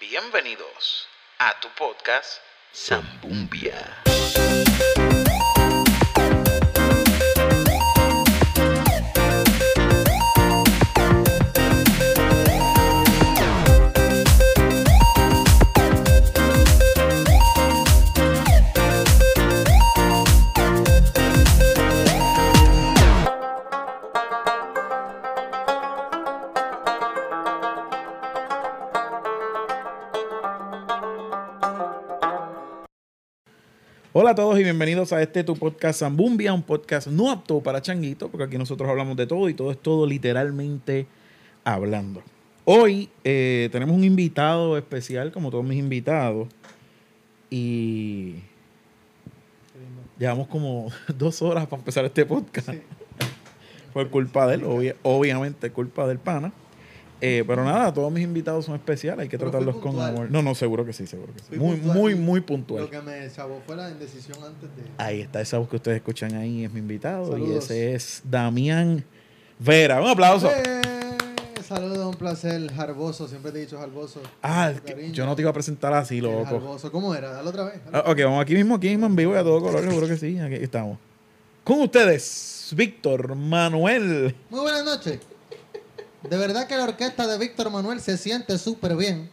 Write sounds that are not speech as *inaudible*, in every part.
Bienvenidos a tu podcast Zambumbia. Hola a todos y bienvenidos a este tu podcast Zambumbia, un podcast no apto para changuito, porque aquí nosotros hablamos de todo y todo es todo literalmente hablando. Hoy eh, tenemos un invitado especial, como todos mis invitados, y llevamos como *laughs* dos horas para empezar este podcast. Por culpa de él, obvia- obviamente culpa del pana. Eh, pero nada, todos mis invitados son especiales, hay que Pero tratarlos con amor. No, no, seguro que sí, seguro que sí. Fui Muy, puntual. muy, muy puntual. Lo que me chavó fue la indecisión antes de. Ahí está esa voz que ustedes escuchan ahí, es mi invitado. Y ese es Damián Vera. Un aplauso. ¡Eh! Saludos, un placer, Jarboso. Siempre te he dicho Jarboso. Ah, yo no te iba a presentar así, loco. Jarboso, ¿cómo era? Dale otra vez. Ah, ok, vamos aquí mismo, aquí mismo en vivo y a todo color, seguro que sí. Aquí estamos. Con ustedes, Víctor Manuel. Muy buenas noches. De verdad que la orquesta de Víctor Manuel se siente súper bien.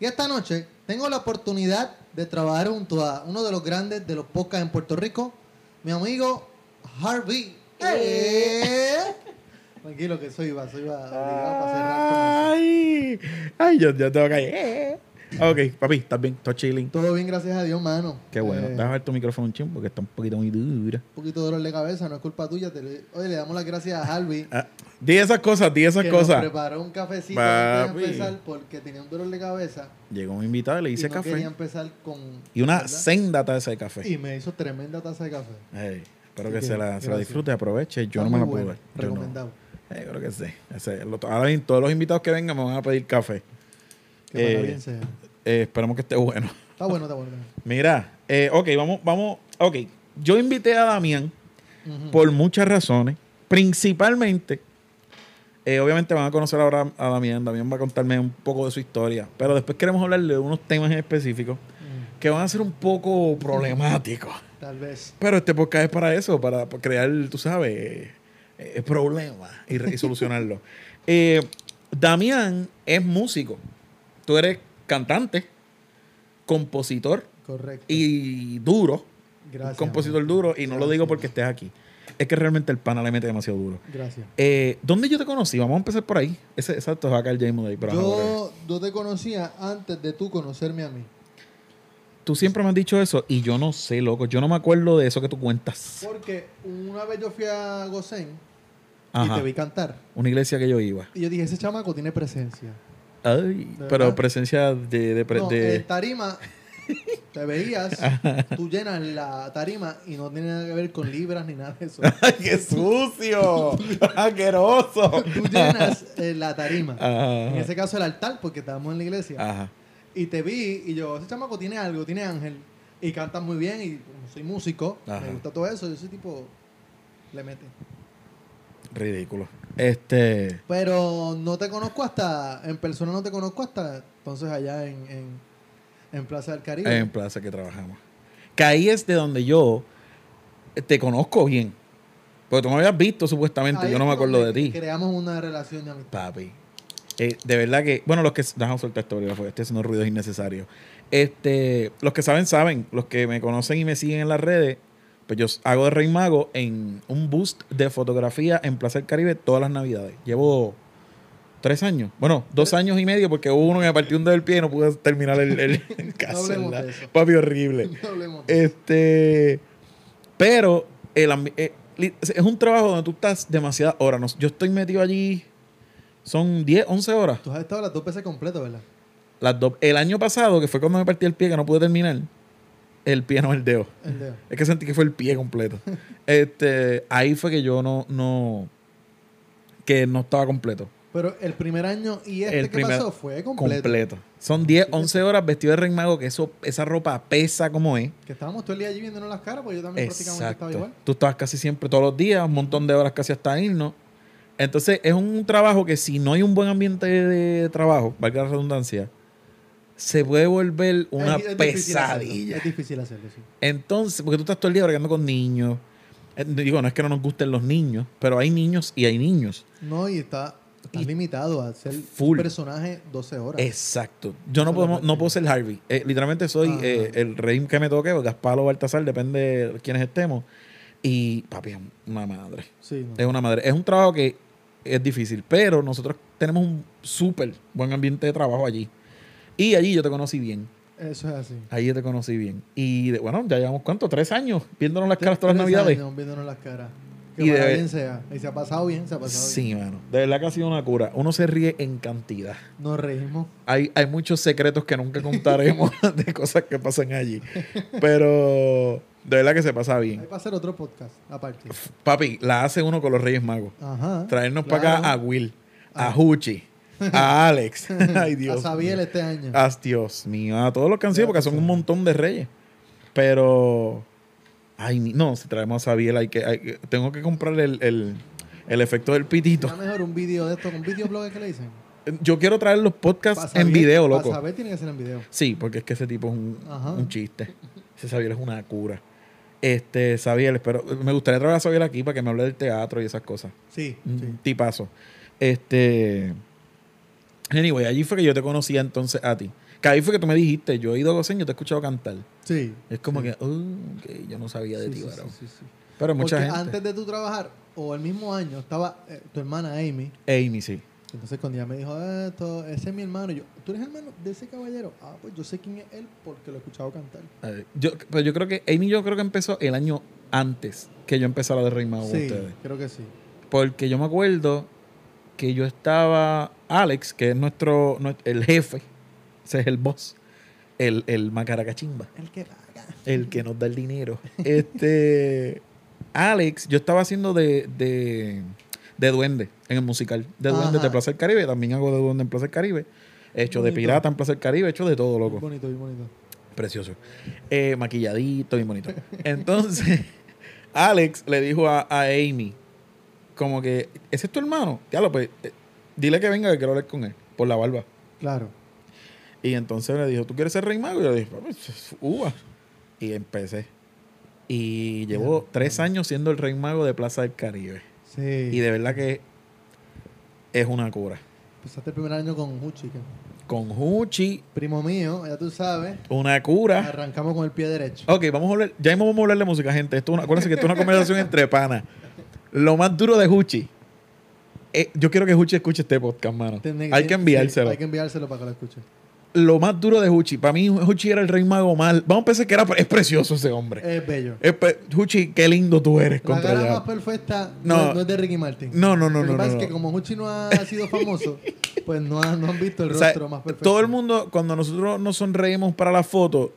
Y esta noche tengo la oportunidad de trabajar junto a uno de los grandes de los podcasts en Puerto Rico, mi amigo Harvey. Eh. Tranquilo que soy soy obligado para cerrar con eso. Ay, ay, yo, yo tengo que. Eh. Ok, papi, estás bien, estás chilling. Todo bien, gracias a Dios, mano. Qué bueno. Eh, Déjame ver tu micrófono un ching porque está un poquito muy dura. un poquito de dolor de cabeza, no es culpa tuya. te le- Oye, le damos las gracias a Harvey. Ah, di esas cosas, di esas que nos cosas. preparó un cafecito antes de empezar porque tenía un dolor de cabeza. Llegó un invitado y le y hice no café. quería empezar con. Y una ¿verdad? senda taza de café. Y me hizo tremenda taza de café. Espero que, que, se la, se la gracias. disfrute, aproveche. Yo Está no me la puedo ver. Yo no. Recomendado. Creo que sí. Ahora bien, todos los invitados que vengan me van a pedir café. Eh. Eh, esperemos que esté bueno. Está bueno, está bueno. Mira, eh, ok, vamos, vamos. Ok, yo invité a Damián por muchas razones. Principalmente, eh, obviamente van a conocer ahora a Damián. Damián va a contarme un poco de su historia. Pero después queremos hablar de unos temas en específico Mm, que van a ser un poco problemáticos. Tal vez. Pero este podcast es para eso, para, crear, tú sabes, eh, problemas y, y solucionarlos. *laughs* Eh, Damián es músico. Tú eres cantante, compositor Correcto. y duro. Gracias. un compositor duro y no lo digo porque estés aquí. Es que realmente el pana le mete demasiado duro. Gracias. Eh, ¿Dónde yo te conocí? Vamos a empezar por ahí. Ese, exacto, va a caer James. Pero whatever. Yo, yo te conocía antes de tú conocerme a mí. Tú siempre me has dicho eso y yo no sé, loco. Yo no me acuerdo de eso que tú cuentas. Porque una vez yo fui a Gosén y Ajá. te vi cantar. Una iglesia que yo iba. Y yo dije, ese chamaco tiene presencia. Ay, ¿De pero verdad? presencia de... de, pre- No, de- en tarima *laughs* te veías, tú llenas la tarima y no tiene nada que ver con libras ni nada de eso. *laughs* ¡Ay, qué sucio! *laughs* ¡Asqueroso! Tú llenas eh, la tarima. Ajá. En ese caso el altar, porque estábamos en la iglesia. Ajá. Y te vi y yo, ese chamaco tiene algo, tiene ángel. Y canta muy bien y soy músico, Ajá. me gusta todo eso. Yo soy tipo, le mete. Ridículo. Este... Pero no te conozco hasta, en persona no te conozco hasta entonces allá en, en, en Plaza del Caribe. En plaza que trabajamos. Que ahí es de donde yo te conozco bien. Porque tú me habías visto supuestamente, Ahí yo no me acuerdo de ti. Creamos una relación de amistad. Papi. Eh, de verdad que, bueno, los que, déjame soltar esta porque estoy haciendo ruidos innecesarios. Este, los que saben, saben. Los que me conocen y me siguen en las redes, pues yo hago de Rey Mago en un boost de fotografía en Plaza del Caribe todas las navidades. Llevo tres años. Bueno, dos años y medio porque hubo uno que me partió un dedo del pie y no pude terminar el, el, *laughs* el *laughs* caso, eso. Papi, horrible. *laughs* No Este, pero el eh, es un trabajo donde tú estás demasiadas horas. No- Yo estoy metido allí, son 10, 11 horas. Tú has estado las dos veces completo, ¿verdad? Las dos. El año pasado, que fue cuando me partí el pie, que no pude terminar, el pie no el dedo. El dedo. Es que sentí que fue el pie completo. *laughs* este, ahí fue que yo no, no, que no estaba completo. Pero el primer año y este El que primer- pasó fue completo. Completo. Son 10, 11 horas vestido de rey mago, que eso, esa ropa pesa como es. Que estábamos todo el día allí viéndonos las caras, porque yo también prácticamente estaba igual. Tú estabas casi siempre todos los días, un montón de horas casi hasta irnos. Entonces, es un trabajo que si no hay un buen ambiente de trabajo, valga la redundancia, se puede volver una Es- es difícil hacerlo, pesadilla. Es difícil hacerlo, sí. Entonces, porque tú estás todo el día bregando con niños. Eh, Digo, no es que no nos gusten los niños, pero hay niños y hay niños. No, y está, está Y- limitado a ser Full. un personaje 12 horas. Exacto. Yo no, podemos, no puedo ser Harvey. Eh, literalmente soy eh, el rey que me toque, o Gaspar o Baltasar, depende de quiénes estemos. Y papi, es una madre. Sí, no. Es una madre. Es un trabajo que es difícil, pero nosotros tenemos un súper buen ambiente de trabajo allí. Y allí yo te conocí bien. Eso es así. Allí yo te conocí bien. Y de- bueno, ya llevamos cuánto, tres años viéndonos las caras todas las navidades. años viéndonos las caras. Que Y para de- bien sea. Y se ha pasado bien, se ha pasado bien. Sí, mano. De verdad que ha sido una cura. Uno se ríe en cantidad. Nos reímos. Hay, hay muchos secretos que nunca contaremos *laughs* de cosas que pasan allí. Pero de verdad que se pasa Hay bien. para hacer otro podcast, aparte. Papi, la hace uno con los Reyes Magos. Ajá. Traernos Claro. para acá a Will, a Ah. Huchi, a *laughs* Alex. Ay, A Dios. Sabiel mío. este año. Ah, Dios mío. A todos los que han sido, porque son un montón de reyes. Pero. Ay, no, si traemos a Sabiel, hay que, hay tengo que comprar el, el, el efecto del pitito. Será mejor un video de esto, un videoblog que le dicen. Yo quiero traer los podcasts en Sabiel- video, loco. saber tiene que ser en video. Sí, porque es que ese tipo es un, un chiste. Ese Sabiel es una cura. Este, Sabiel, pero me gustaría traer a Sabiel aquí para que me hable del teatro y esas cosas. Sí, Un sí. tipazo. Este. Anyway, allí fue que yo te conocía entonces a ti. Que ahí fue que tú me dijiste, yo he ido a Gosén, yo te he escuchado cantar. Sí. Es como sí. que, oh, ok, yo no sabía de Sí, ti, varón. sí, sí, sí. Pero mucha Porque gente. antes de tú trabajar, o el mismo año, estaba eh, tu hermana Amy. Amy, sí. Entonces cuando ella me dijo, "Ah, esto, ese es mi hermano, yo, ¿tú eres hermano de ese caballero? Ah, pues yo sé quién es él porque lo he escuchado cantar. Eh, Yo, pero yo creo que Amy yo creo que empezó el año antes que yo empezara de Rey Mago sí, ustedes. creo que sí. Porque yo me acuerdo que yo estaba, Alex, que es nuestro, nue- el jefe, ese es el boss, el, el macaracachimba, El que paga. el que nos da el dinero. Este, Alex, yo estaba haciendo de, de, de duende en el musical, de duende Ajá. de Plaza del Caribe, también hago de duende en Plaza del Caribe, he hecho de pirata en Plaza del Caribe, he hecho de todo, loco. bonito, bien bonito. Precioso. Eh, maquilladito, bien bonito. Entonces, *laughs* Alex le dijo a, a Amy, como que, ¿ese es tu hermano? Ya pues, eh, dile que venga que quiero hablar con él, por la barba. Claro. Y entonces le dijo, ¿tú quieres ser rey mago? Y yo le dije, "Papi, eso es uva. Y empecé. Y llevo tres años siendo el rey mago de Plaza del Caribe. Sí. Y de verdad que es una cura. Empezaste el primer año con Huchi, que- Con Huchi, primo mío, ya tú sabes. una cura. Arrancamos con el pie derecho. Ok, vamos a hablar, ya mismo vamos a hablar de música, gente. Esto es una, acuérdense que esto es una conversación entre panas. Lo más duro de Huchi. Eh, yo quiero que Huchi escuche este podcast, mano. Tiene- Hay que sí, enviárselo. hay que enviárselo para que lo escuche. Lo más duro de Huchi. Para mí, Huchi era el rey mago mal. Vamos a pensar que era, es precioso ese hombre. Es bello. Es Huchi, qué lindo tú eres La contra cara más perfecta No. no, no es de Ricky Martin. No, no, no, no, no, es que como Huchi no ha sido famoso, pues no, ha- no han visto el *laughs* O sea, rostro más perfecto. todo el mundo, cuando nosotros nos sonreímos para la foto,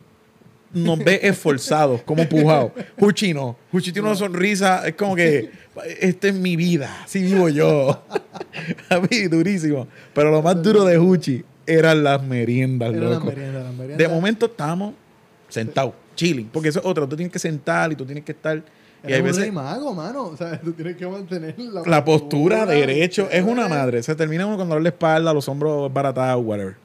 nos ve esforzados, como pujados. Huchi no. Huchi tiene una sonrisa, es como que, esta es mi vida, así vivo yo. *laughs* A mí, durísimo. Pero lo más duro de Huchi eran las meriendas, Era la loco. merienda, la merienda. De momento estábamos sentados, chilling. Porque eso es otra, tú tienes que sentar y tú tienes que estar. Y hay un veces rey mago, mano. O sea, tú tienes que mantener la, la postura derecho es una chévere. madre. Se termina uno con dolor de espalda, los hombros baratados, whatever.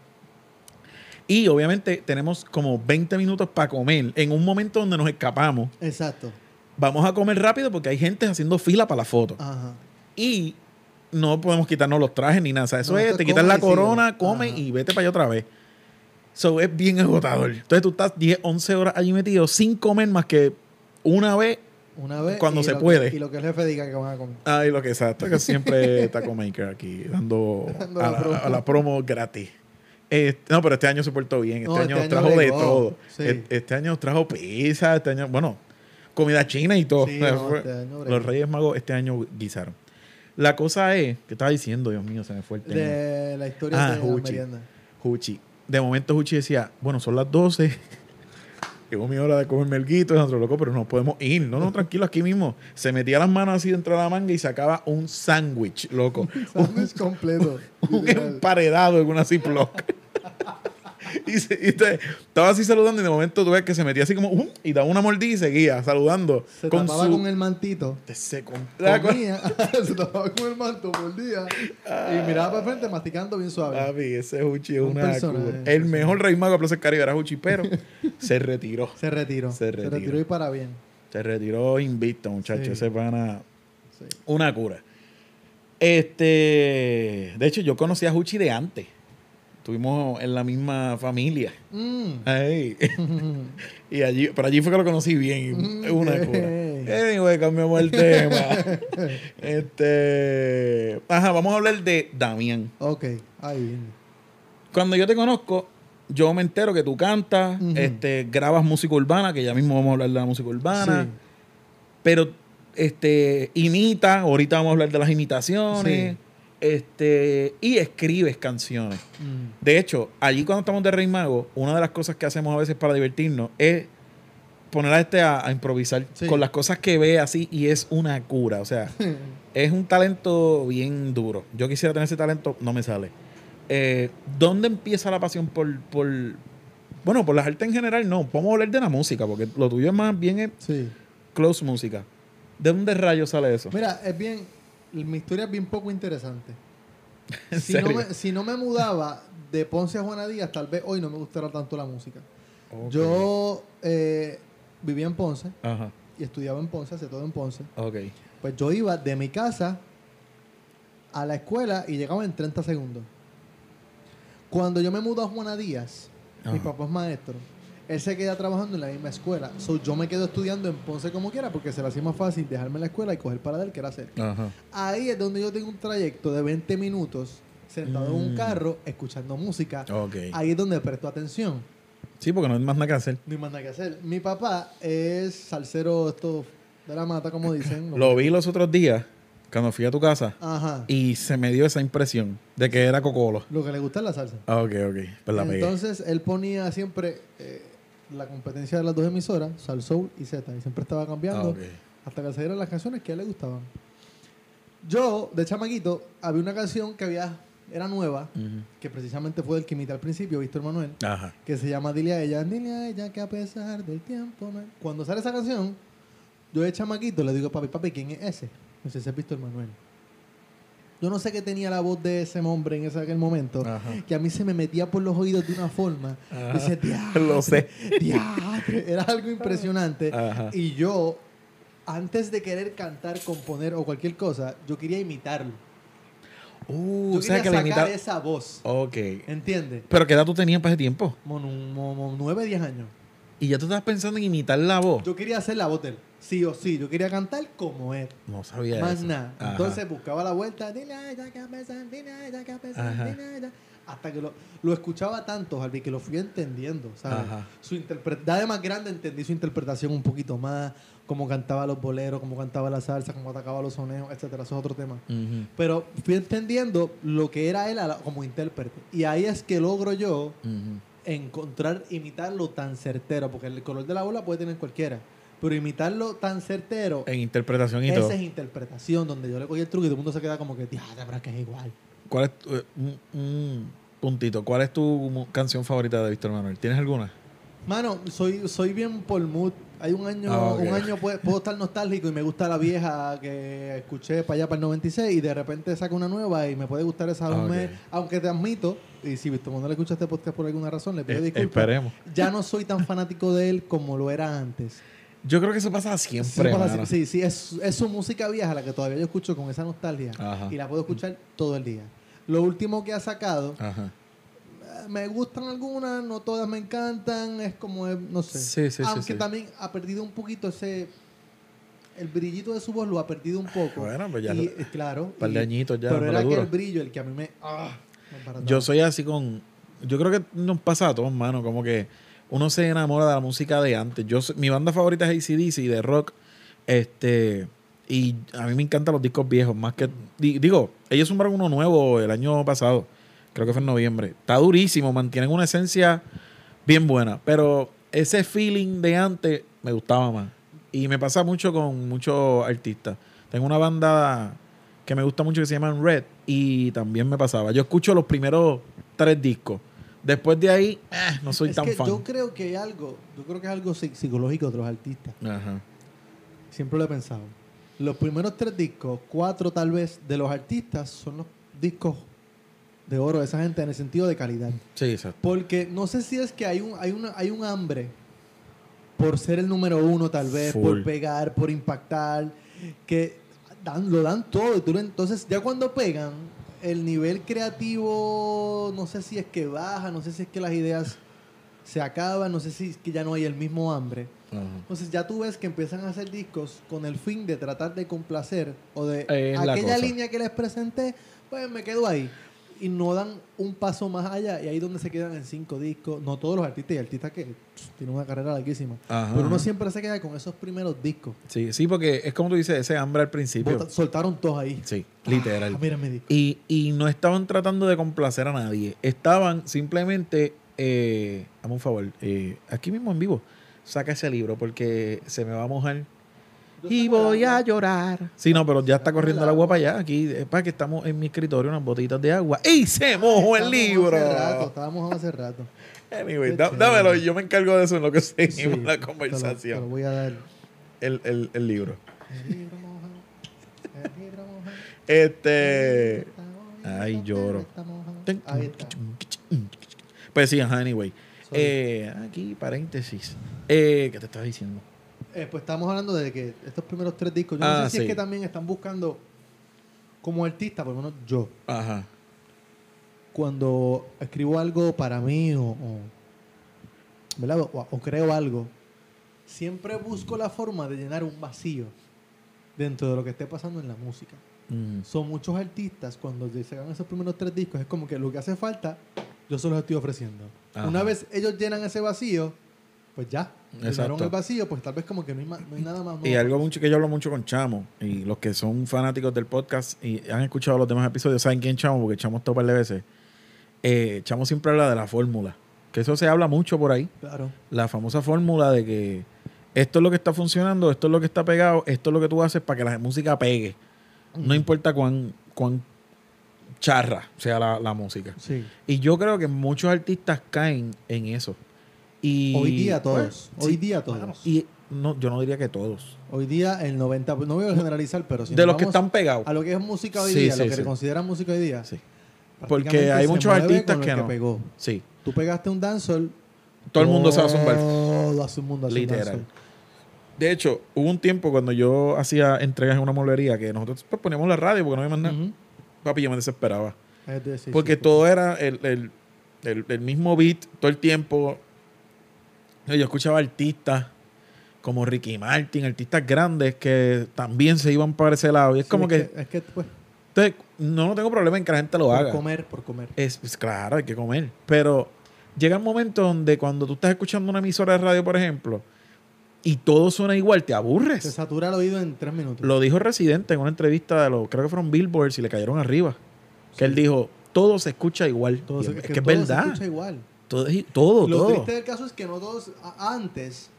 Y obviamente tenemos como 20 minutos para comer. En un momento donde nos escapamos, Exacto. vamos a comer rápido porque hay gente haciendo fila para la foto. Ajá. Y no podemos quitarnos los trajes ni nada. O sea, eso No, es, te quitas la y corona, come Ajá. y vete para allá otra vez. So, es bien agotador. Entonces tú estás 10, 11 horas allí metido sin comer más que una vez. Una vez. Cuando y se que- puede. y lo que el jefe diga que van a comer. Ay, lo que exacto, que siempre Taco Maker aquí dando *laughs* Dando a, la la, promo. a la promo gratis. Este, no, pero este año se portó bien. Este No, año este nos año trajo de bregó, todo. sí. E- Este año nos trajo pizza, este año, bueno, comida china y todo. Sí, *laughs* no, este año los Reyes Magos este año guisaron. La cosa es, ¿qué estaba diciendo? Dios mío, se me fue el tema. De la historia Ah, de la Huchi. merienda. Huchi. De momento Huchi decía, bueno, son las 12. Llegó mi hora de comerme el guito, nosotros, loco, pero no podemos ir. No, no, *laughs* tranquilo, aquí mismo. Se metía las manos así dentro de la manga y sacaba un sándwich, loco. *laughs* Sándwich completo. *laughs* un literal. emparedado en una Ziploc. Y, se- y te- estaba así saludando y de momento tú ves que se metía así como "Um", y daba una mordida y seguía saludando. Se con tapaba su... con el mantito. Se con- Comía, *laughs* se tapaba con el manto por día y miraba para frente masticando bien suave. Papi, ese Huchi es Un una un El mejor rey mago de Plaza Caribe era Huchi, pero *laughs* se retiró. Se retiró. Se Se retiró. retiró. y para bien. Se retiró invicto, muchacho. Sí. Ese pana, Sí. una cura. Este, de hecho, yo conocí a Huchi de antes. Estuvimos en la misma familia. Mm. Ay. *laughs* *laughs* y allí, pero allí fue que lo conocí bien. Es una. Ey. *laughs* Anyway, cambiamos el tema. este. Ajá, vamos a hablar de Damián. ok, ahí viene. Cuando yo te conozco, yo me entero que tú cantas, este, grabas música urbana, que ya mismo vamos a hablar de la música urbana. Sí. Pero este imita, ahorita vamos a hablar de las imitaciones. Sí. Este, y escribes canciones. Mm. De hecho, allí cuando estamos de Rey Mago, una de las cosas que hacemos a veces para divertirnos es poner a este a, a improvisar Sí. con las cosas que ve así y es una cura. O sea, *laughs* es un talento bien duro. Yo quisiera tener ese talento, no me sale. Eh, ¿Dónde empieza la pasión por, por, bueno, por las artes en general? No, a hablar de la música, porque lo tuyo es más bien es Sí. close música. ¿De dónde rayos sale eso? Mira, es bien. Mi historia es bien poco interesante. *laughs* ¿En Si no, me, si no me mudaba de Ponce a Juana Díaz, tal vez hoy no me gustara tanto la música. Yo eh, vivía en Ponce Ajá, y estudiaba en Ponce, hacía todo en Ponce. ok. Pues yo iba de mi casa a la escuela y llegaba en 30 segundos. Cuando yo me mudo a Juana Díaz, mi Ajá. papá es maestro, él se queda trabajando en la misma escuela. So, yo me quedo estudiando en Ponce como quiera porque se le hacía más fácil dejarme la escuela y coger para del que era cerca. Ajá. Ahí es donde yo tengo un trayecto de 20 minutos sentado en un Mm. carro escuchando música. Ahí es donde presto atención. Sí, porque no hay más nada que hacer. No hay más nada que hacer. Mi papá es salsero esto de la mata, como dicen. Lo vi los otros días cuando fui a tu casa Ajá. y se me dio esa impresión de que era Cocolo. Lo que le gusta es la salsa. Ah, ok, ok. Pues la pegué. Entonces, él ponía siempre eh, la competencia de las dos emisoras, Sal Soul y Z, y siempre estaba Ah, cambiando ok. hasta que salieran las canciones que a él le gustaban. Yo, de chamaquito, había una canción que había, era nueva, que precisamente fue el que imité al principio, Víctor Manuel, Ajá. que se llama Dile a ella, dile a ella que a pesar del tiempo... no hay-". Cuando sale esa canción, yo de chamaquito le digo, papi, papi, ¿quién es ese? Me dice, ese es Víctor Manuel. Yo no sé qué tenía la voz de ese hombre en ese aquel momento, Ajá. que a mí se me metía por los oídos de una forma. Ajá. Dice, *laughs* diatre, Lo sé. diatre". Era algo impresionante. Ajá. Y yo, antes de querer cantar, componer o cualquier cosa, yo quería imitarlo. Uh, Yo o sea quería que sacar imita... esa voz. Ok. ¿Entiendes? Pero ¿qué edad tú tenías para ese tiempo? Como, como, como 9, 10 años. Y ya tú estabas pensando en imitar la voz. Yo quería hacer la voz de él. Sí o sí. Yo quería cantar como él. No sabía Más eso. nada. Ajá. Entonces buscaba la vuelta. Hasta que lo, lo escuchaba tanto, Harvey, que lo fui entendiendo. ¿sabes? Ajá. Su interpre- ya de más grande entendí su interpretación un poquito más. Cómo cantaba los boleros, cómo cantaba la salsa, cómo atacaba los soneos, etcétera. Eso es otro tema. Pero fui entendiendo lo que era él como intérprete. Y ahí es que logro yo Ujú. encontrar, imitarlo tan certero, porque el color de la bola puede tener cualquiera, pero imitarlo tan certero, En interpretación y todo. esa es interpretación, donde yo le cogí el truco y todo el mundo se queda como que, diablo, pero que es igual. ¿Cuál es tu, eh, un, un puntito? ¿Cuál es tu canción favorita de Víctor Manuel? ¿Tienes alguna? Mano, soy, soy bien por mood. Hay un año, Ah, un año puedo estar nostálgico y me gusta la vieja que escuché para allá para el 96 y de repente saca una nueva y me puede gustar esa Ah, un mes, aunque te admito, y si Víctor Manuel escucha este podcast por alguna razón, le pido Eh, disculpas. esperemos. Ya no soy tan fanático de él como lo era antes. Yo creo que eso pasa siempre, pasa sí, sí, es, es su música vieja la que todavía yo escucho con esa nostalgia Ajá. y la puedo escuchar todo el día. Lo último que ha sacado, Ajá. me gustan algunas, no todas me encantan, es como, eh, no sé. Sí, sí, sí, Aunque sí. también ha perdido un poquito ese, el brillito de su voz lo ha perdido un poco. Bueno, pues ya Y, lo- claro. Un par de y- años ya, Pero era que duro. el brillo el que a mí me... ah, me. Yo soy así con. Yo creo que nos pasa a todos, mano. Como que uno se enamora de la música de antes. Yo mi banda favorita es ACDC de rock. Este. Y a mí me encantan los discos viejos. Más que. di- digo, ellos zumbaron uno nuevo el año pasado. Creo que fue en noviembre. Está durísimo. Mantienen una esencia bien buena. Pero ese feeling de antes me gustaba más. Y me pasa mucho con muchos artistas. Tengo una banda que me gusta mucho que se llama Red. Y también me pasaba. Yo escucho los primeros tres discos. Después de ahí, eh, no soy es tan que fan. yo creo que hay algo, yo creo que es algo psi- psicológico de los artistas. Ajá. Siempre lo he pensado. Los primeros tres discos, cuatro tal vez, de los artistas son los discos de oro de esa gente en el sentido de calidad. Sí, exacto. Porque no sé si es que hay un, hay una, hay un hambre por ser el número uno, tal vez, Full. por pegar, por impactar, que dan, lo dan todo. y tú lo- entonces, ya cuando pegan, el nivel creativo, no sé si es que baja, no sé si es que las ideas se acaban, no sé si es que ya no hay el mismo hambre. Entonces ya tú ves que empiezan a hacer discos con el fin de tratar de complacer o de la aquella línea que les presenté, pues me quedo ahí. Y no dan un paso más allá y ahí donde se quedan en cinco discos. No todos los artistas y artistas que pff, tienen una carrera larguísima. Ajá, Pero uno siempre se queda con esos primeros discos. Sí, sí, porque es como tú dices, ese hambre al principio. Bota- soltaron todos ahí. Sí, literal. Ah, mira mi disco. Y, y no estaban tratando de complacer a nadie. Estaban simplemente. Eh, hazme un favor. eh, aquí mismo en vivo. Saca ese libro porque se me va a mojar. Y voy a llorar. Sí, no, pero ya está corriendo el agua para allá. Aquí es para que estamos en mi escritorio, unas botitas de agua. ¡Y se mojó el libro! Hace rato, estábamos hace rato. Anyway, da- dámelo y yo me encargo de eso en lo que seguimos Sí, la te lo- Te lo conversación. voy a dar. El, el, el libro. El libro mojado, el libro mojado. Este. Ay, lloro. Ahí está. Pues sí, ajá, anyway. Eh, aquí, paréntesis. Eh, ¿Qué te estaba diciendo? Eh, pues estamos hablando de que estos primeros tres discos, yo Ah, no sé si sí. es que también están buscando, como artista, por lo menos yo, Ajá. cuando escribo algo para mí o, o- ¿verdad? O, o creo algo, siempre busco la forma de llenar un vacío dentro de lo que esté pasando en la música. Mm, Son muchos artistas cuando sacan esos primeros tres discos, es como que lo que hace falta, yo se los estoy ofreciendo. Ajá. Una vez ellos llenan ese vacío, pues ya, Exacto. el vacío, pues tal vez como que no hay, no hay nada más. Y algo mucho que yo hablo mucho con Chamo, y los que son fanáticos del podcast y han escuchado los demás episodios saben quién Chamo, porque Chamo está un par de veces. Eh, Chamo siempre habla de la fórmula, que eso se habla mucho por ahí. Claro. La famosa fórmula de que esto es lo que está funcionando, esto es lo que está pegado, esto es lo que tú haces para que la música pegue. No importa cuán, cuán charra sea la, la música. Sí. Y yo creo que muchos artistas caen en eso. Y, Hoy día todos. Hoy sí, día todos. Y no, yo no diría que todos. Hoy día el 90, no voy a generalizar, pero si de los que están pegados. a lo que es música hoy Sí, día, sí, lo que sí. se considera música hoy día. Sí. Porque hay muchos artistas que no. pegó. Sí. Tú pegaste un dancehall. Todo el mundo se va a zumbar. Todo hace un mundo hace un Literal. dancehall. De hecho, hubo un tiempo cuando yo hacía entregas en una molería que nosotros pues, poníamos la radio porque no había más nada. Papi, yo me desesperaba. Decir, Porque sí, todo era el, el- el- el mismo beat todo el tiempo. Yo escuchaba artistas como Ricky Martin, artistas grandes que también se iban para ese lado. Y es sí, como es que, Es que, pues, entonces, no, no tengo problema en que la gente lo por haga. comer, por comer. Es, pues, claro, hay que comer. Pero llega un momento donde cuando tú estás escuchando una emisora de radio, por ejemplo, y todo suena igual, te aburres. satura el oído en tres minutos. Lo dijo Residente en una entrevista de los, creo que fueron Billboards y le cayeron arriba. Que él dijo, todo se escucha igual. Todo Y se- es, que es todo se verdad. escucha igual. Todo, todo, Lo todo. triste del caso es que no todos, antes,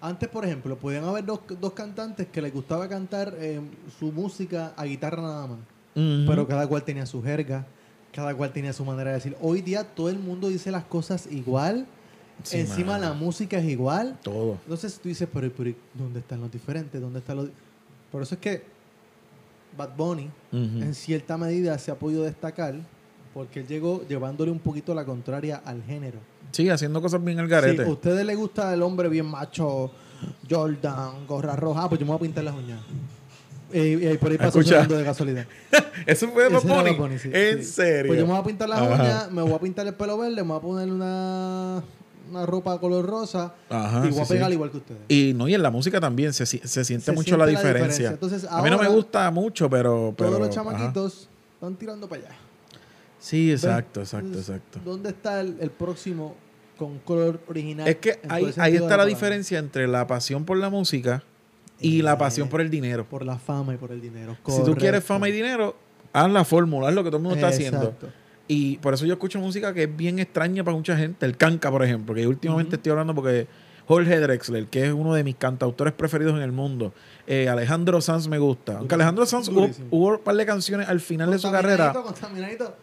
antes por ejemplo, podían haber dos, dos cantantes que les gustaba cantar eh, su música a guitarra nada más. Pero cada cual tenía su jerga, cada cual tenía su manera de decir. Hoy día todo el mundo dice las cosas igual, Sí, encima mano. la música es igual. Todo. Entonces tú dices, pero, pero ¿dónde están los diferentes? ¿Dónde están los...? Por eso es que Bad Bunny en cierta medida se ha podido destacar porque él llegó llevándole un poquito la contraria al género. Sí, haciendo cosas bien al garete. a ustedes les gusta el hombre bien macho, Jordan, gorra roja, ah, pues yo me voy a pintar las uñas. Eh, y por ahí pasó sonando de casualidad. *laughs* Eso fue de Bad Bunny. Sí, En sí. serio. Pues yo me voy a pintar las Ajá. uñas, me voy a pintar el pelo verde, me voy a poner una, una ropa color rosa Ajá, y voy a sí, pegar sí. igual que ustedes. Y no, y en la música también se, se siente Se mucho siente la la diferencia. a mí no me gusta mucho, pero. pero Todos los ajá. chamaquitos están tirando para allá. Sí, exacto, exacto, exacto. ¿Dónde está el, el próximo con color original? Es que ahí, ahí está la palabra? diferencia entre la pasión por la música y la Eh, pasión por el dinero. Por la fama y por el dinero. Si tú quieres fama y dinero, haz la fórmula, haz lo que todo el mundo está haciendo. Y por eso yo escucho música que es bien extraña para mucha gente. El canca, por ejemplo, que yo últimamente estoy hablando porque Jorge Drexler, que es uno de mis cantautores preferidos en el mundo. Eh, Alejandro Sanz me gusta. Aunque Alejandro Sanz hubo, un par de canciones al final de su carrera,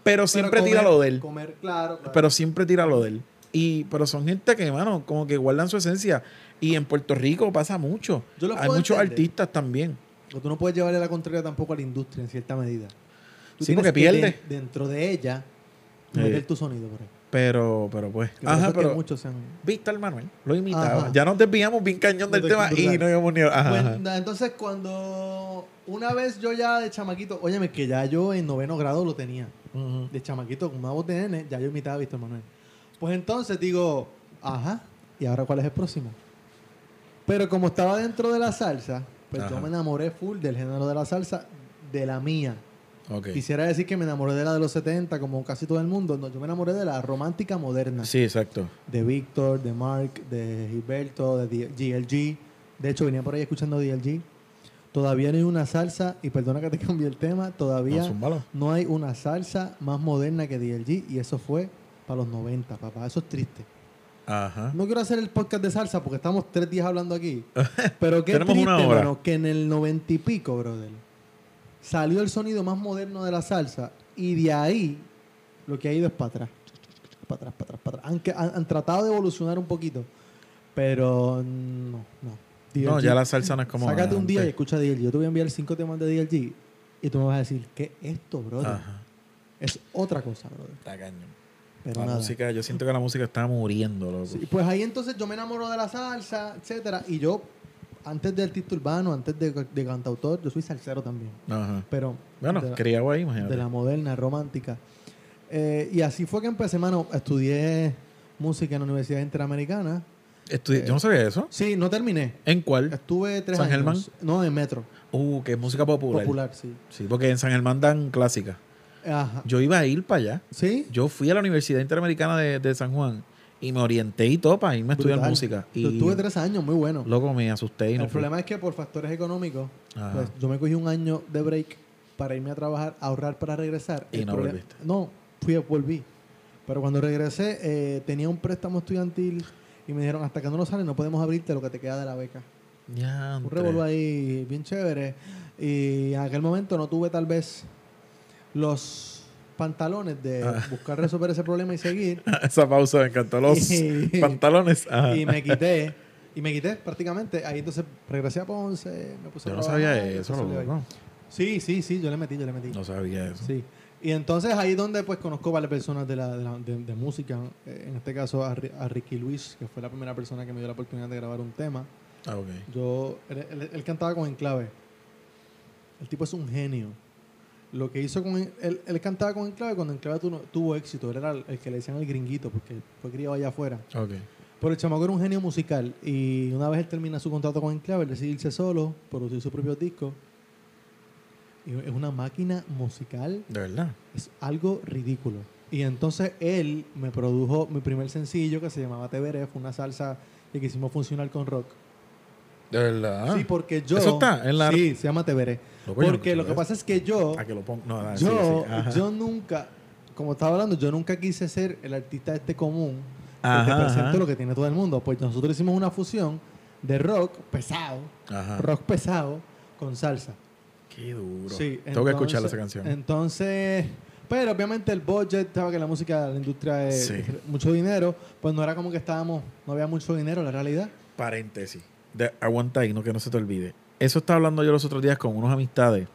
pero siempre tira lo de él. Comer, claro, claro. pero siempre tira lo de él. Y, pero son gente que, mano, como que guardan su esencia. Y en Puerto Rico pasa mucho. Yo Hay muchos entender. artistas también. Pero tú no puedes llevarle la contraria tampoco a la industria en cierta medida. Tú Sí, porque que pierde. de- dentro de ella Sí. meter tu sonido por ahí. Pero, pero pues. Que Ajá, pero. muchos se han- Víctor Manuel lo imitaba. Ajá. Ya nos desviamos bien cañón del tema y no íbamos ni. Ajá, Pues, ajá. entonces cuando una vez yo ya de chamaquito, óyeme que ya yo en noveno grado lo tenía. De chamaquito con una voz de nene, ya yo imitaba a Víctor Manuel. Pues entonces digo, ajá, ¿y ahora cuál es el próximo? Pero como estaba dentro de la salsa, pues yo me enamoré full del género de la salsa, de la mía. Quisiera decir que me enamoré de la de los 70, como casi todo el mundo. No, yo me enamoré de la romántica moderna. Sí, exacto. De Víctor, de Mark, de Gilberto, de D- GLG. De hecho, venía por ahí escuchando DLG. Todavía no hay una salsa, y perdona que te *laughs* cambie el tema, todavía No, hay una salsa más moderna que DLG, y eso fue para los 90, papá. Eso es triste. Ajá. No quiero hacer el podcast de salsa porque estamos tres días hablando aquí. *laughs* Pero qué Tenemos triste, una hora. mano, que en el noventa y pico, brother, salió el sonido más moderno de la salsa y de ahí lo que ha ido es para atrás. Para atrás, para atrás, para atrás. Han, que- han- han tratado de evolucionar un poquito, pero no, no. No, DLG, ya la salsa no es como. Sácate un día y escucha DLG. Yo te voy a enviar cinco temas de DLG y tú me vas a decir, ¿qué es esto, brother? Ajá. Es otra cosa, brother. Está cañón. Pero La nada. música, yo siento que la música está muriendo, loco. Sí, pues ahí entonces yo me enamoro de la salsa, etcétera, y yo antes del artista urbano, antes de, de cantautor, yo soy salsero también, Ajá. pero Bueno, la- criado ahí, imagínate. de la moderna, romántica. Eh, y así fue que empecé, mano, estudié música en la Universidad Interamericana. Estudi- eh, yo no sabía eso. Sí, no terminé. ¿En cuál? Estuve tres ¿San años. Germán? No, en Metro. Uh, que es música popular. Popular, sí. Sí, porque en San Germán dan clásica. Ajá. Yo iba a ir para allá. ¿Sí? Yo fui a la Universidad Interamericana de, de San Juan y me orienté y todo para irme a estudiar música. Yo Y estuve tres años, muy bueno. loco, me asusté y El no fui. problema es que por factores económicos, pues yo me cogí un año de break para irme a trabajar, ahorrar para regresar. Y El no volviste. No, fui, volví. Pero cuando regresé, eh, tenía un préstamo estudiantil y me dijeron, hasta que no lo sales, no podemos abrirte lo que te queda de la beca. Ya, Un revolú ahí bien chévere. Y en aquel momento no tuve tal vez los pantalones de Ah. buscar resolver ese problema y seguir. *laughs* Esa pausa me encantó. Los Y- *laughs* pantalones. Ajá. y me quité. Y me quité prácticamente. Ahí entonces regresé a Ponce, me puse a Yo no sabía eso, loco. Sí, sí, sí, yo le metí, yo le metí. No sabía eso. Sí. Y entonces ahí es donde pues conozco varias personas de, la, de, la- de- de música. Eh, en este caso a, Ri- a Ricky Luis, que fue la primera persona que me dio la oportunidad de grabar un tema. Ah, ok. Yo, él, él- él cantaba con Enclave. El tipo es un genio. Lo que hizo con él, él, cantaba con Enclave cuando Enclave tuvo, tuvo éxito. Él era el, que le decían el gringuito porque fue criado allá afuera. Ok. Pero el chamaco era un genio musical y una vez él termina su contrato con Enclave, él decide irse solo, producir su propio disco. Y es una máquina musical, De verdad. es algo ridículo. Y entonces él me produjo mi primer sencillo que se llamaba Te Veré, fue una salsa que quisimos funcionar con rock. De verdad. Sí, porque yo... ¿Eso está en la- Sí, se llama Te Porque lo que pasa es que yo... A que lo pongo. No, nada, Yo, sí, sí. Ajá. yo nunca, como estaba hablando, yo nunca quise ser el artista este común que Ajá, te presente ajá. lo que tiene todo el mundo. Pues nosotros hicimos una fusión de rock pesado, Ajá. rock pesado con salsa. Qué duro. Sí, Tengo que escuchar esa canción. Entonces, pero obviamente el budget, estaba que la música, la industria es Sí. mucho dinero, pues no era como que estábamos, no había mucho dinero, la realidad. Paréntesis. De- aguanta ahí, no que no se te olvide. Eso estaba hablando yo los otros días con unos amistades.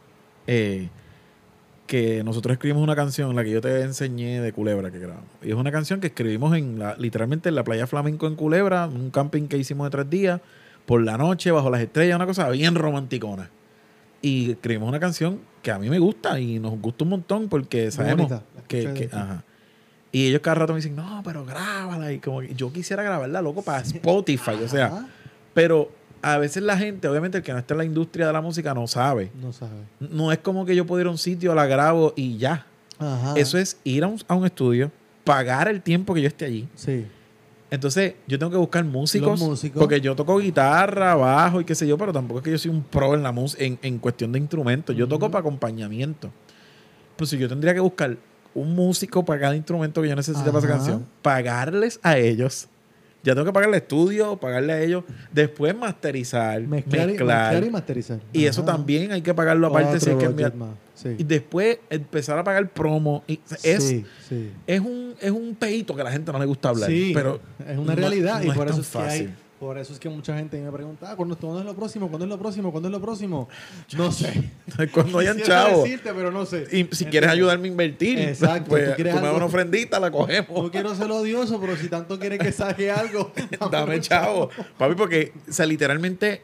eh, que nosotros escribimos una canción, la que yo te enseñé de Culebra que grabamos. Y es una canción que escribimos en la, literalmente en la playa Flamenco en Culebra, un camping que hicimos de tres días, por la noche, bajo las estrellas, una cosa bien romanticona. Y escribimos una canción que a mí me gusta y nos gusta un montón porque sabemos que, que- ajá. Y ellos cada rato me dicen, no, pero grábala. Y como que yo quisiera grabarla, loco, para Spotify. o sea, pero a veces la gente, obviamente el que no está en la industria de la música no sabe. no sabe. No es como que yo puedo ir a un sitio, la grabo y ya. Ajá. Eso es ir a un, a un estudio, pagar el tiempo que yo esté allí. Sí. Entonces yo tengo que buscar músicos. Músicos. Porque yo toco guitarra, bajo y qué sé yo, pero tampoco es que yo soy un pro en la música, en, en cuestión de instrumentos. Yo toco para acompañamiento. Pues si yo tendría que buscar un músico para cada instrumento que yo necesite para esa canción, pagarles a ellos Ya tengo que pagarle estudio, pagarle a ellos, después masterizar, Mezclar, y- mezclar. mezclar y masterizar. Y eso también hay que pagarlo aparte si hay que enviar. sí. Y después empezar a pagar promo. Y es, sí, sí. es un es un peito que a la gente no le gusta hablar. Sí, pero es una realidad no y por eso es que hay, fácil. Por eso es que mucha gente me pregunta, ah, ¿cuándo, ¿cuándo es lo próximo? ¿Cuándo es lo próximo? ¿Cuándo es lo próximo? No sé. *laughs* Cuando hayan chavos. decirte, pero no sé. Y si Entonces, quieres ayudarme a invertir, Exacto, pues tú quieres tú algo- una ofrendita, la cogemos. No quiero ser odioso, pero si tanto quieres que saque algo, *laughs* Dame chavo. Papi, porque o sea, literalmente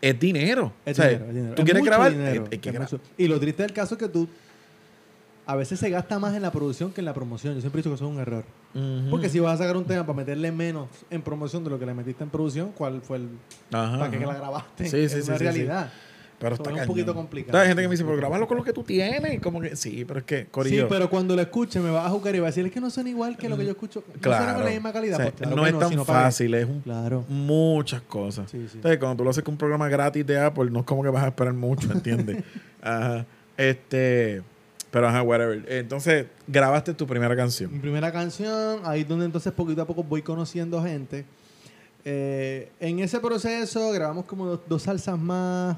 es dinero. Es O sea, dinero, es dinero. Tú Es quieres grabar, dinero, hay que es gra- mucho. Y lo triste del caso es que tú a veces se gasta más en la producción que en la promoción. Yo siempre he dicho que eso es un error. Porque si vas a sacar un tema para meterle menos en promoción de lo que le metiste en producción, ¿cuál fue el Ajá, para qué ajá. la grabaste? Sí, es sí, sí, una sí, realidad. Pero está es un poquito complicado. Hay gente que me dice, pero grábalo con lo que tú tienes. Y como que, sí, pero es que, Corillo. Sí, pero cuando lo escuche me va a jugar y va a decir, es que no son igual que lo que yo escucho. No claro. suena con la misma calidad. O sea, Pues claro no que es tan no fácil, es un, Claro. muchas cosas. Sí, sí. Entonces, cuando tú lo haces con un programa gratis de Apple, no es como que vas a esperar mucho, ¿entiendes? *laughs* ajá. Este. Pero ajá, whatever. Entonces, grabaste tu primera Mi canción. primera canción, ahí es donde entonces poquito a poco voy conociendo gente. Eh, en ese proceso grabamos como dos, dos salsas más.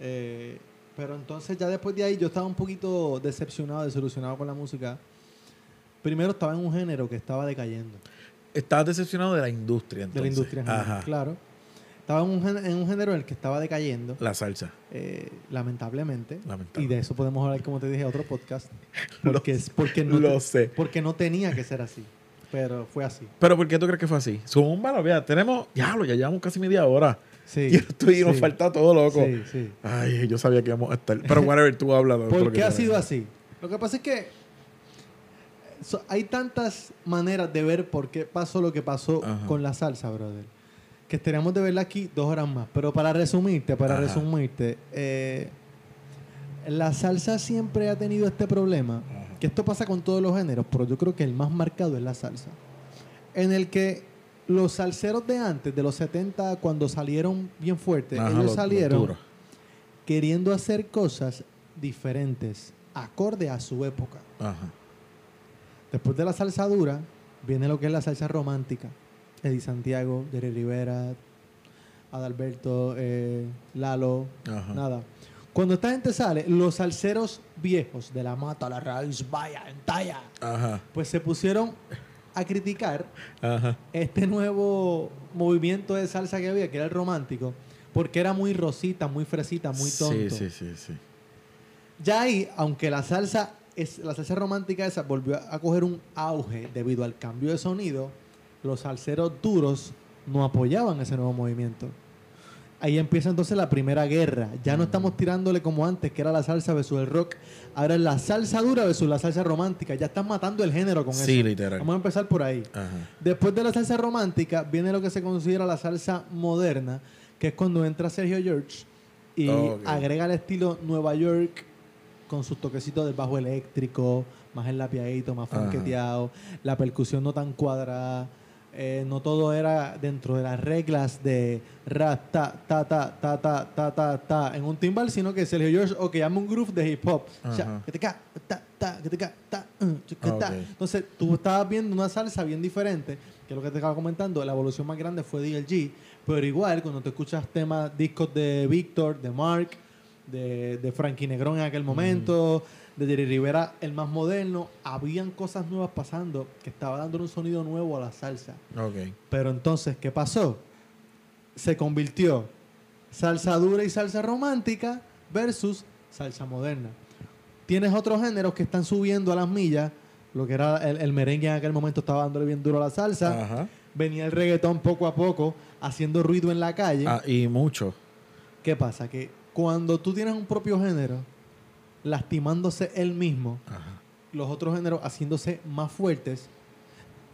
eh, pero entonces ya después de ahí yo estaba un poquito decepcionado, desilusionado con la música. Primero estaba en un género que estaba decayendo. Estabas decepcionado de la industria, de la entonces. industria en general, claro. Estaba en un, gen- en un género en el que estaba decayendo, La salsa. eh, lamentablemente. Lamentable. Y de eso podemos hablar, como te dije, en otro podcast. *laughs* Lo Porque, es, porque, no lo sé. porque no tenía que ser así. Pero fue así. Pero ¿por qué tú crees que fue así? Zúmbalo, mira, tenemos, diablo, ya llevamos casi media hora. Sí. *laughs* y estoy, nos falta todo, loco. Sí, sí. Ay, yo sabía que íbamos a estar. Pero whatever, tú hablas. ¿Por lo qué ha sido así? Lo que pasa es que so- hay tantas maneras de ver por qué pasó lo que pasó Ajá. con la salsa, brother. Que estaríamos de verla aquí dos horas más. Pero para resumirte, para Ajá. resumirte, eh, la salsa siempre ha tenido este problema. Ajá. Que esto pasa con todos los géneros, pero yo creo que el más marcado es la salsa. En el que los salseros de antes, de los 70, cuando salieron bien fuertes, Ajá, ellos los- los salieron queriendo hacer cosas diferentes, acorde a su época. Después de la salsa dura, viene lo que es la salsa romántica. Eddie Santiago, Jerry Rivera, Adalberto, eh, Lalo, Ajá. nada. Cuando esta gente sale, los salseros viejos de la mata, la raíz, vaya, en talla, Ajá. pues se pusieron a criticar Ajá. este nuevo movimiento de salsa que había, que era el romántico, porque era muy rosita, muy fresita, muy tonto. Sí, sí, sí, sí. Ya ahí, aunque la salsa es la salsa romántica esa volvió a coger un auge debido al cambio de sonido, los salseros duros no apoyaban ese nuevo movimiento. Ahí empieza entonces la primera guerra. Ya no estamos tirándole como antes, que era la salsa versus el rock. Ahora es la salsa dura versus la salsa romántica. Ya están matando el género con Sí, eso. literal. Vamos a empezar por ahí. Ajá. Después de la salsa romántica viene lo que se considera la salsa moderna, que es cuando entra Sergio George y agrega el estilo Nueva York con sus toquecitos del bajo eléctrico, más enlapiadito, más funketeado, la percusión no tan cuadrada, eh, no todo era dentro de las reglas de ra, ta, ta, ta, ta, ta, ta, ta, ta, en un timbal, sino que Sergio George, ok, llama un groove de hip hop. Ajá. Cha, que te ca, ta, ta, que te ca, ta, que ta. Ok. Entonces, tú estabas viendo una salsa bien diferente, que es lo que te estaba comentando. La evolución más grande fue DLG, pero igual, cuando te escuchas temas, discos de Víctor, de Mark, de, de Frankie Negrón en aquel momento, de Jerry Rivera, el más moderno, habían cosas nuevas pasando que estaba dando un sonido nuevo a la salsa. Pero entonces, ¿qué pasó? Se convirtió salsa dura y salsa romántica versus salsa moderna. Tienes otros géneros que están subiendo a las millas. Lo que era el, el merengue en aquel momento estaba dándole bien duro a la salsa. Ajá. Venía el reggaetón poco a poco haciendo ruido en la calle. Ah, y mucho. ¿Qué pasa? Que cuando tú tienes un propio género lastimándose él mismo, Ajá. los otros géneros haciéndose más fuertes,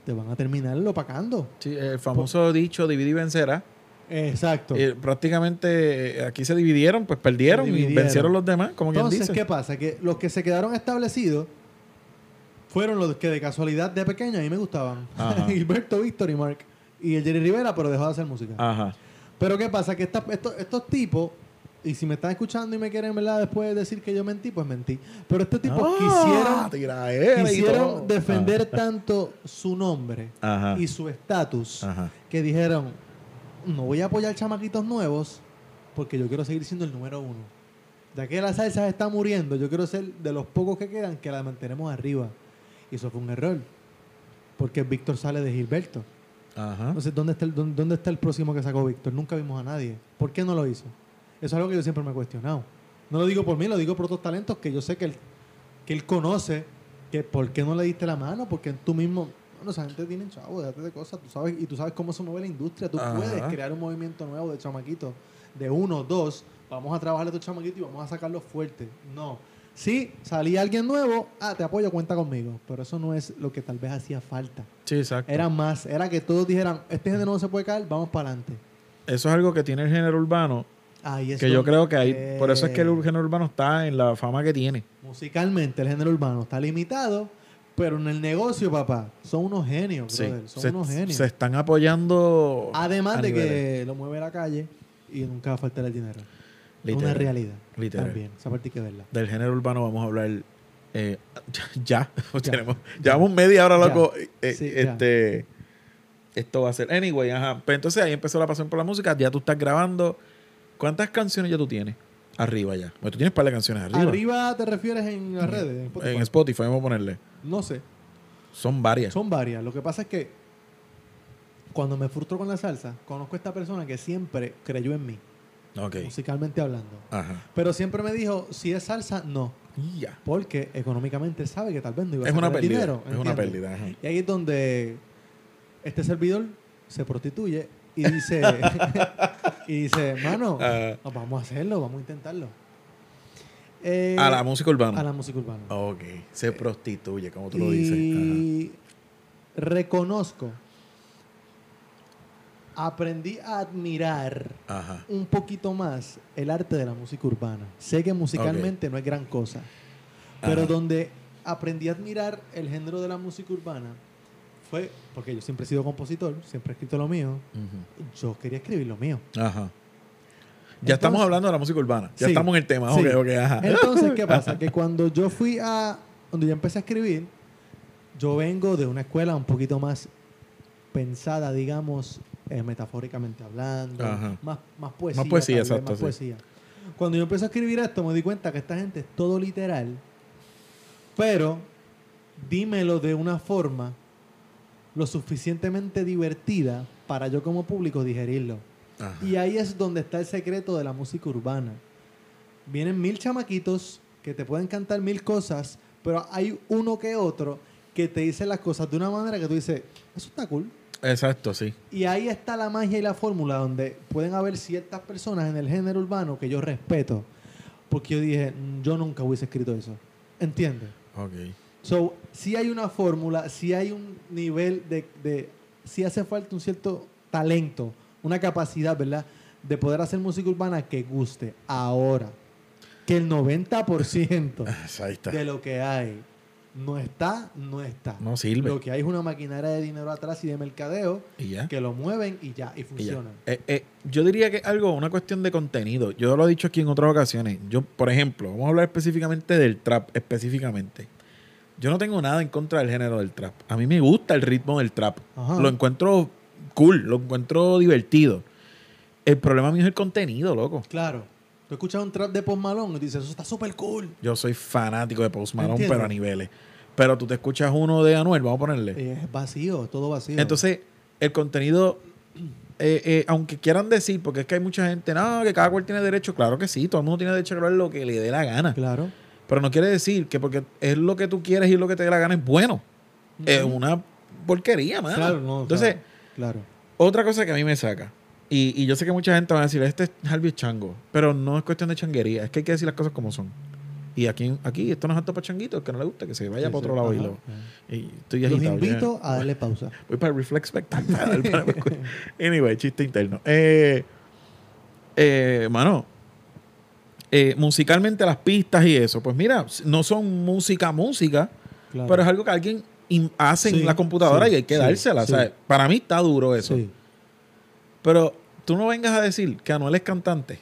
te van a terminar opacando. Sí, el famoso dicho divide y vencerá. Exacto. Eh, prácticamente eh, aquí se dividieron, pues perdieron, y vencieron los demás, como quien Entonces, dice. ¿qué pasa? Que los que se quedaron establecidos fueron los que de casualidad de pequeño a mí me gustaban. *laughs* Gilberto, Víctor y Mark. Y el Jerry Rivera, pero dejó de hacer música. Ajá. Pero ¿qué pasa? Que esta- estos, estos tipos y si me están escuchando y me quieren, ¿verdad? Después decir que yo mentí, pues mentí. Pero estos tipos Ah, quisieron, quisieron defender tanto su nombre Ajá. y su estatus que dijeron, no voy a apoyar chamaquitos nuevos porque yo quiero seguir siendo el número uno. Ya que la salsa está muriendo, yo quiero ser de los pocos que quedan que la mantenemos arriba. Y eso fue un error. Porque Víctor sale de Gilberto. Ajá. Entonces, ¿dónde está, el, dónde, dónde está el próximo que sacó Víctor? Nunca vimos a nadie. ¿Por qué no lo hizo? Eso es algo que yo siempre me he cuestionado. No lo digo por mí, lo digo por otros talentos que yo sé que él, que él conoce. Que ¿Por qué no le diste la mano? Porque tú mismo... Bueno, esa gente tiene chavo, déjate de cosas. Tú sabes, y tú sabes cómo se mueve la industria. Tú Ajá. puedes crear un movimiento nuevo de chamaquitos. De uno, dos. Vamos a trabajar a estos chamaquitos y vamos a sacarlos fuertes. No. Si salía alguien nuevo, ah, te apoyo, cuenta conmigo. Pero eso no es lo que tal vez hacía falta. Sí, exacto. Era más, era que todos dijeran, este género no se puede caer, vamos para adelante. Eso es algo que tiene el género urbano. Ahí es Que yo creo que hay. Por eso es que el Eh, género urbano está en la fama que tiene. Musicalmente, el género urbano está limitado, pero en el negocio, papá, son unos genios, Sí. brother. Son Se, unos genios. se están apoyando. Además de niveles. que lo mueve la calle y nunca va a faltar el dinero. Es Literal. una realidad. Literal. También, esa parte hay que verla. Del género urbano vamos a hablar. eh, *laughs* *laughs* ya. Tenemos, llevamos media hora, Ya. loco. eh, Sí, ya. este. Esto va a ser. Anyway, ajá. Pero entonces ahí empezó la pasión por la música. Ya tú estás grabando. ¿Cuántas canciones ya tú tienes? Arriba ya. Bueno, tú tienes un par de canciones arriba. Arriba te refieres en las redes, en Spotify? En Spotify, vamos a ponerle. No sé, Son varias. son varias. Lo que pasa es que cuando me frustro con la salsa, conozco a esta persona que siempre creyó en mí, Ok. musicalmente hablando. Ajá. Pero siempre me dijo, si es salsa, no. Y ya. Porque económicamente sabe que tal vez no iba a Es una pérdida. dinero. es una pérdida. ajá. Y ahí es donde este servidor se prostituye y dice, *laughs* y dice, mano, Ah. vamos a hacerlo, vamos a intentarlo. Eh, a la música urbana. a la música urbana. Ok. Se prostituye, como tú lo dices. y reconozco, aprendí a admirar Ajá. Un poquito más el arte de la música urbana. Sé que musicalmente no es gran cosa, pero Ajá. donde aprendí a admirar el género de la música urbana fue porque yo siempre he sido compositor, siempre he escrito lo mío, yo quería escribir lo mío. Ajá. Ya estamos hablando de la música urbana. Ya Sí, estamos en el tema. sí. Ok, ok, ajá. Entonces, ¿qué *laughs* pasa? Que cuando yo fui a, cuando yo empecé a escribir, yo vengo de una escuela un poquito más pensada, digamos, eh, metafóricamente hablando, Ajá. más, más poesía. Más poesía, vez, exacto, Más sí. poesía. Cuando yo empecé a escribir esto, me di cuenta que esta gente es todo literal, pero dímelo de una forma lo suficientemente divertida para yo como público digerirlo. Ajá. Y ahí es donde está el secreto de la música urbana. Vienen mil chamaquitos que te pueden cantar mil cosas, pero hay uno que otro que te dice las cosas de una manera que tú dices, eso está cool. Exacto, sí. Y ahí está la magia y la fórmula donde pueden haber ciertas personas en el género urbano que yo respeto. Porque yo dije, "Mm, yo nunca hubiese escrito eso. ¿Entiendes? Ok. So, si hay una fórmula, si hay un nivel de, de si hace falta un cierto talento, una capacidad, ¿verdad? De poder hacer música urbana que guste. Ahora, que el 90% *laughs* Ahí está. de lo que hay no está, no está. No sirve. Lo que hay es una maquinaria de dinero atrás y de mercadeo Y ya. que lo mueven y ya, y funcionan. Eh, eh, yo diría que algo, una cuestión de contenido. Yo lo he dicho aquí en otras ocasiones. Yo, por ejemplo, vamos a hablar específicamente del trap, específicamente. Yo no tengo nada en contra del género del trap. A mí me gusta el ritmo del trap. Ajá. Lo encuentro cool, lo encuentro divertido. El problema mío es el contenido, loco. Claro. Tú escuchas un trap de Post Malone y dices, eso está súper cool. Yo soy fanático de Post Malone, pero a niveles. Pero tú te escuchas uno de Anuel, vamos a ponerle. Eh, Es vacío, todo vacío. Entonces, el contenido, eh, eh, aunque quieran decir, porque es que hay mucha gente, no, que cada cual tiene derecho, claro que sí, todo el mundo tiene derecho a grabar lo que le dé la gana. Claro. Pero no quiere decir que porque es lo que tú quieres y lo que te dé la gana es bueno. Es una porquería, mano. Claro, no. Entonces, claro. otra cosa que a mí me saca, y, y yo sé que mucha gente va a decir, este es Harvey Chango, pero no es cuestión de changuería, es que hay que decir las cosas como son. Y aquí, aquí esto no es apto para changuitos, que no le gusta, que se vaya Sí, para sí. otro lado y Ajá, lo. ajá. y estoy Los ya. invito a darle pausa. *laughs* Voy para el Reflex Spectacular. para- *laughs* anyway, chiste interno. Eh, eh, mano, eh, musicalmente las pistas y eso, pues mira, no son música, música, Claro. pero es algo que alguien hace Sí, en la computadora sí, y hay que sí, dársela. Para mí está duro eso. Pero tú no vengas a decir que Anuel es cantante.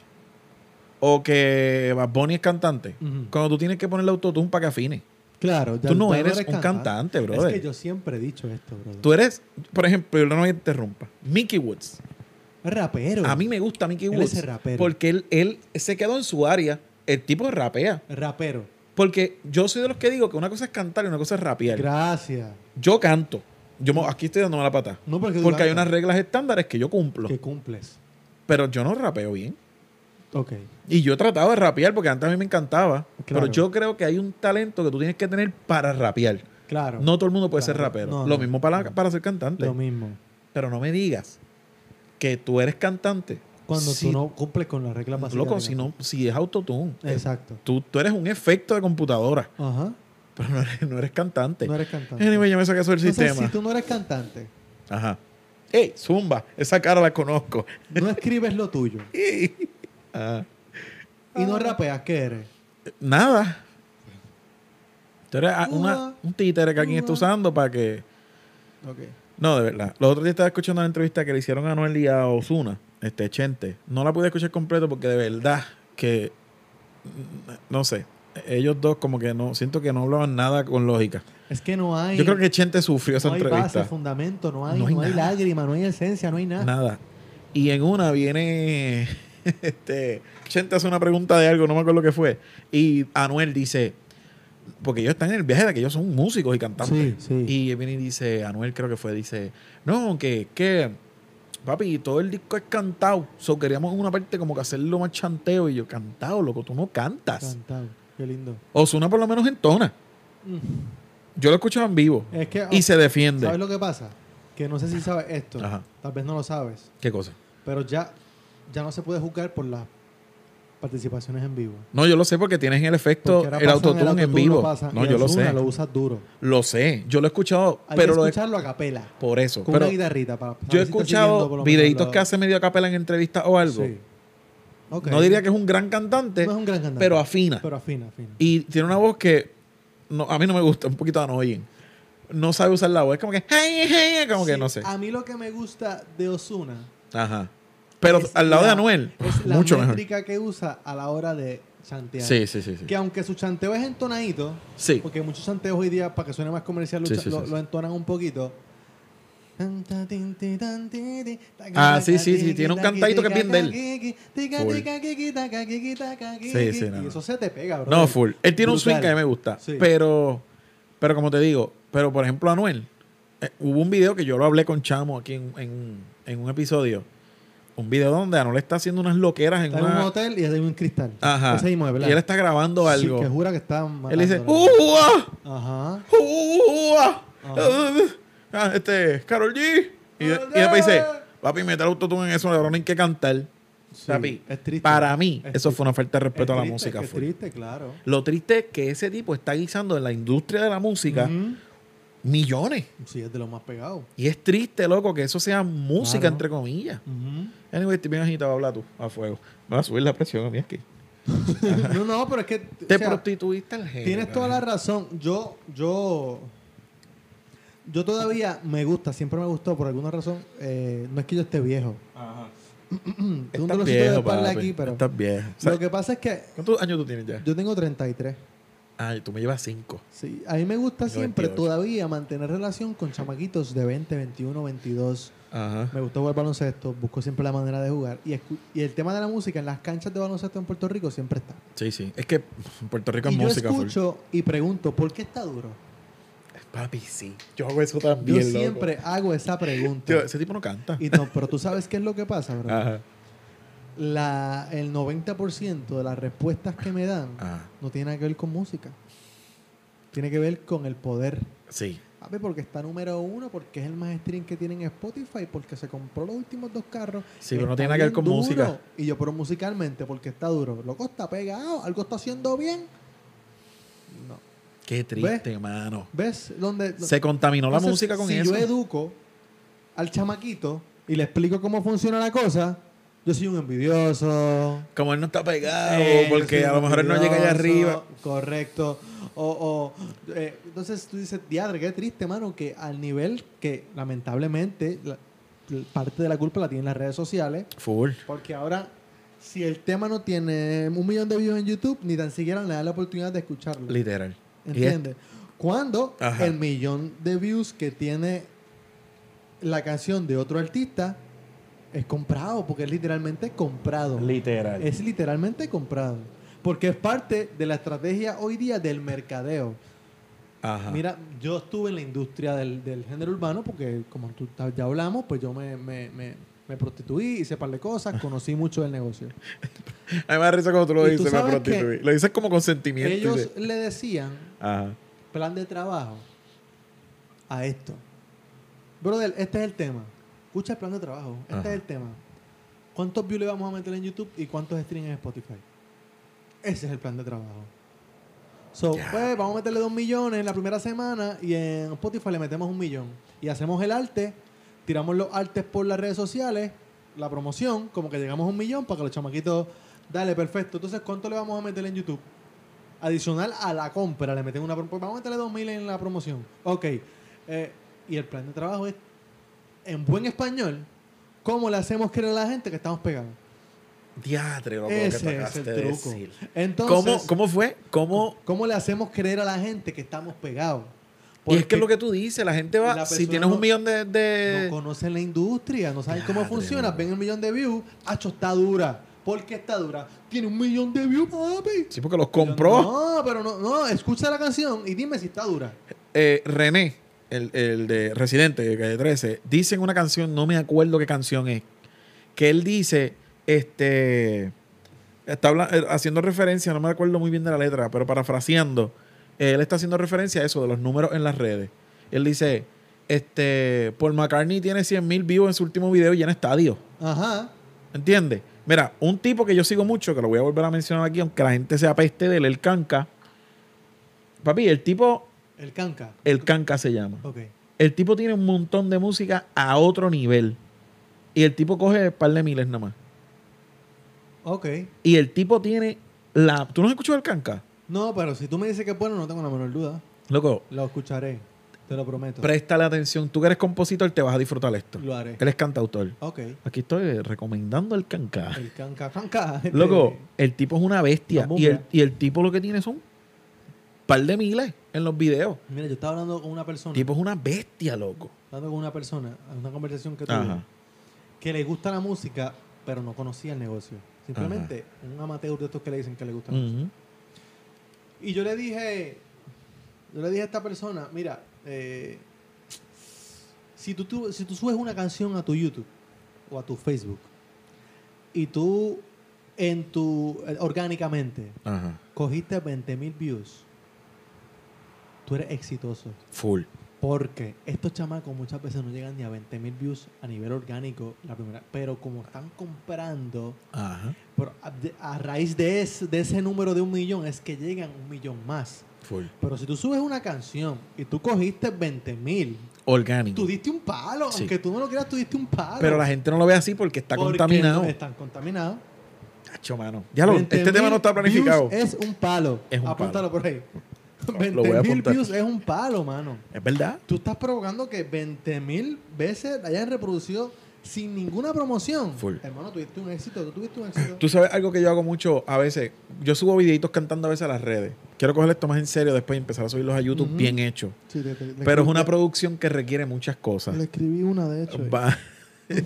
o que Bad Bunny es cantante. Cuando tú tienes que ponerle autotune para que afine. Claro, ya- Tú no eres un cantante, brother. Es que yo siempre he dicho esto, brother. Tú eres, por ejemplo, yo no me interrumpa. Mickey Woods. Rapero. A mí me gusta Mickey Él Woods. es rapero. Porque él, él se quedó en su área. El tipo rapea. Rapero. Porque yo soy de los que digo que una cosa es cantar y una cosa es rapear. Gracias. Yo canto. Yo aquí estoy dándome la pata. No porque Porque hay unas reglas estándares que yo cumplo. Que cumples. Pero yo no rapeo bien. Ok. Y yo he tratado de rapear porque antes a mí me encantaba. Claro. Pero yo creo que hay un talento que tú tienes que tener para rapear. Claro. No todo el mundo puede ser rapero. No, Lo no. mismo para, para ser cantante. Lo mismo. Pero no me digas que tú eres cantante. Cuando si, tú no cumples con las reglas básicas. Loco, si, no, si es autotune. Exacto. Tú, tú eres un efecto de computadora. Ajá. Pero no eres, no eres cantante. No eres cantante. Anyway, me saqué eso del Entonces, sistema. si tú no eres cantante, Ajá. ¡Ey, Zumba! Esa cara la conozco. no escribes lo tuyo *laughs* Ah. y no rapeas, ¿qué eres? Nada. Tú eres una- un títere que alguien está usando para que. Ok. No, de verdad. Los otros días estaba escuchando una entrevista que le hicieron a Noel y a Osuna, este Chente. No la pude escuchar completo porque de verdad que. No sé. Ellos dos, como que no. Siento que no hablaban nada con lógica. Es que no hay. Yo creo que Chente sufrió esa no hay entrevista. base, fundamento, no hay, No no hay hay, nada. lágrima, no hay esencia, no hay nada. Nada. Y en una viene. *laughs* este. Chente hace una pregunta de algo, no me acuerdo qué fue. Y Anuel dice. Porque ellos están en el viaje de que ellos son músicos y cantantes. Sí, sí. Y viene y dice, Anuel creo que fue, dice, no, que, que, papi, todo el disco es cantado. So queríamos una parte como que hacerlo más chanteo. Y yo, cantado, loco, tú no cantas. Cantado. Qué lindo. Osuna por lo menos entona. Yo lo escuchaba en vivo. Es que, Y se defiende. ¿sabes lo que pasa? Que no sé si sabes esto. Ajá. Tal vez no lo sabes. ¿Qué cosa? Pero ya, ya no se puede juzgar por las participaciones en vivo. No, yo lo sé porque tienes el efecto, el autotune en vivo. no, yo lo sé. lo usas duro. Lo sé. Yo lo he escuchado, Hay pero que lo he, escucharlo a capela. por eso. Con Pero una guitarrita. Para yo he escuchado videitos que hace medio a capela en entrevistas o algo. Sí. No diría que es un gran cantante, No es un gran cantante. pero afina. Pero afina, afina. Y tiene una voz que no, a mí no me gusta, un poquito annoying. No sabe usar la voz. Es como que, hey, hey, como que no sé. A mí lo que me gusta de Osuna Ajá. Pero es al lado de Anuel, es la mucho mejor. métrica que usa a la hora de chantear. Sí, sí, sí. sí. Que aunque su chanteo es entonadito, Sí. porque muchos chanteos hoy día, para que suene más comercial, lo, Sí, lo- entonan un poquito. Ah, sí, sí, sí, tiene un cantadito que es bien de él. Full. Sí, sí, no, Y eso se te pega, bro. No, full. Él tiene un swing que a mí me gusta. Sí. Pero, pero como te digo, pero por ejemplo, Anuel, eh, hubo un video que yo lo hablé con Chamo aquí en, en- en un episodio. Un video donde Anuel está haciendo unas loqueras en Está en un una. hotel y hay un cristal. Ajá. Ese mismo. Y él está grabando Sí, algo. que jura que está él dice, matándolo. ¡Uh! ah, Ajá. ¡Uh! ah, este, Carol G. Y, y después dice, papi, meter autotune en eso, ahora no hay que cantar. Sí, Papi, es triste. para mí, Es eso fue una falta de respeto Es a la triste, música. Es triste, claro. Lo triste es que ese tipo está guisando en la industria de la música Ujú. millones. Sí, es de los más pegados. Y es triste, loco, que eso sea música, Claro. entre comillas. Ujú. Anyway, estoy bien agitado, habla tú, a fuego. Me va a subir la presión a mí aquí. *laughs* no, no, pero es que. Te o sea, prostituiste al género. Tienes toda la razón. Yo, yo, yo todavía me gusta, siempre me gustó por alguna razón. eh, no es que yo esté viejo. Tengo *clears throat* un Estás viejo, papi. aquí, pero Estás viejo. O sea, lo que pasa es que ¿Cuántos años tú tienes ya? yo tengo 33. Ay, tú me llevas cinco. Sí, a mí me gusta Tengo siempre 28. todavía mantener relación con chamaquitos de 20, 21, 22. Ajá. Me gusta jugar baloncesto, busco siempre la manera de jugar. Y, el tema de la música en las canchas de baloncesto en Puerto Rico siempre está. Sí, sí. Es que en Puerto Rico es y yo música. full. escucho y pregunto, ¿por qué está duro? Papi, sí. Yo hago eso Yo también, loco. siempre hago esa pregunta. Ese tipo no canta. Y no, pero tú sabes qué es lo que pasa, bro. Ajá. La, el 90% de las respuestas que me dan Ajá. no tiene nada que ver con música. Tiene que ver con el poder. Sí. Papi, porque está número uno, porque es el más stream que tiene en Spotify, porque se compró los últimos dos carros. Sí, pero no tiene nada que ver con duro. música. Y yo, pero musicalmente, porque está duro. Loco, está pegado, algo está haciendo bien. No. Qué triste, mano. ¿Ves? Donde, Se contaminó la música con si eso. yo educo al chamaquito y le explico cómo funciona la cosa, yo soy un envidioso. Como él no está pegado, Eh, porque a lo mejor él no llega allá arriba. Correcto. O, o, eh, entonces tú dices, diadre, qué triste, mano, que al nivel que lamentablemente la- parte de la culpa la tienen las redes sociales, Full. porque ahora Si el tema no tiene un millón de views en YouTube, ni tan siquiera le da la oportunidad de escucharlo. Literal. ¿Entiendes? Cuando Ajá. el millón de views que tiene la canción de otro artista es comprado, porque es literalmente comprado. Literal. Es literalmente comprado. Porque es parte de la estrategia hoy día del mercadeo. Ajá. Mira, yo estuve en la industria del, del género urbano porque, como tú, ya hablamos, pues yo me, me, me, me prostituí, hice un par de cosas, conocí mucho del negocio. *laughs* A mí me da risa como tú lo Y tú dices, me prostituí. Lo dices como consentimiento. Ellos de- le decían Ajá. plan de trabajo a esto. Brother, este es el tema. Escucha el plan de trabajo. Este Ajá. es el tema. ¿Cuántos views le vamos a meter en YouTube y cuántos streams en Spotify? Ese es el plan de trabajo. So, pues vamos a meterle dos millones en la primera semana y en Spotify le metemos un millón. Y hacemos el arte, tiramos los artes por las redes sociales, la promoción, como que llegamos a un millón para que los chamaquitos, dale, perfecto. Entonces, ¿cuánto le vamos a meter en YouTube? Adicional a la compra, le metemos una Vamos a meterle dos mil en la promoción. Ok. Eh, y el plan de trabajo es, en buen español, ¿cómo le hacemos creer a la gente que estamos pegados? Diatre, loco, lo que Ese tú es el de truco. decir. Entonces, ¿Cómo, ¿Cómo fue? ¿Cómo? ¿cómo le hacemos creer a la gente que estamos pegados? Y es que es lo que tú dices, la gente va, la si tienes no- un millón de... de- no conocen la industria, no saben cómo Diadre, funciona, ven el millón de views, hacho, está dura. ¿Por qué está dura? Tiene un millón de views, papi. Sí, porque los compró. No, pero no, no, escucha la canción y dime si está dura. Eh, René, el, el de Residente, de Calle 13, dice en una canción, no me acuerdo qué canción es, que él dice, este, está habla- eh, haciendo referencia, no me acuerdo muy bien de la letra, pero parafraseando, él está haciendo referencia a eso, de los números en las redes. Él dice, este, Paul McCartney tiene 100 mil views en su último video y en estadio. Ajá. ¿Entiendes? Mira, un tipo que yo sigo mucho, que lo voy a volver a mencionar aquí, aunque la gente se apeste de él, el canca. Papi, el tipo, El canca. el canca se llama. Ok. El tipo tiene un montón de música a otro nivel. Y el tipo coge un par de miles nada más. Ok. Y el tipo tiene la. ¿Tú no has escuchado el canca? No, pero si tú me dices que es bueno, no tengo la menor duda. Loco, Lo escucharé. Te lo prometo. préstale atención. Tú que eres compositor, te vas a disfrutar esto. Lo haré. Él es cantautor. Ok. Aquí estoy recomendando el canca. El canca, canca. Loco, *laughs* el tipo es una bestia. Y el, y el tipo lo que tiene son un par de miles en los videos. Mira, yo estaba hablando con una persona. Tipo es una bestia, loco. Hablando con una persona, en una conversación que tuve, Ajá. que le gusta la música, pero no conocía el negocio. Simplemente un amateur de estos que le dicen que le gusta la música. Y yo le dije, yo le dije a esta persona, mira, eh, si, tú, tú- si tú subes una canción a tu YouTube o a tu Facebook y tú en tu eh, orgánicamente Ajá. cogiste 20 mil views, tú eres exitoso. Full. Porque estos chamacos muchas veces no llegan ni a 20 mil views a nivel orgánico la primera, pero como están comprando, Ajá. pero a, raíz de ese, de ese número de un millón es que llegan un millón más. Full. Pero si tú subes una canción y tú cogiste 20 mil, Orgánico. tú diste un palo, Sí. aunque tú no lo quieras, tú diste un palo. Pero la gente no lo ve así porque está Porque contaminado. no están contaminados. Cacho, mano. Ya lo, 20 este tema no está planificado. Es un palo. Es un Apúntalo por ahí. Lo 20 voy a mil apuntar. views es un palo, mano. Es verdad. Tú estás provocando que 20 mil veces hayan reproducido sin ninguna promoción. Full. Hermano, tuviste un éxito. Tú tuviste un éxito. Tú sabes algo que yo hago mucho a veces. Yo subo videitos cantando a veces a las redes. Quiero coger esto más en serio después y empezar a subirlos a YouTube bien hecho. Sí, te- te- le Pero es una producción que requiere muchas cosas. Le escribí una, de hecho. Va. *laughs*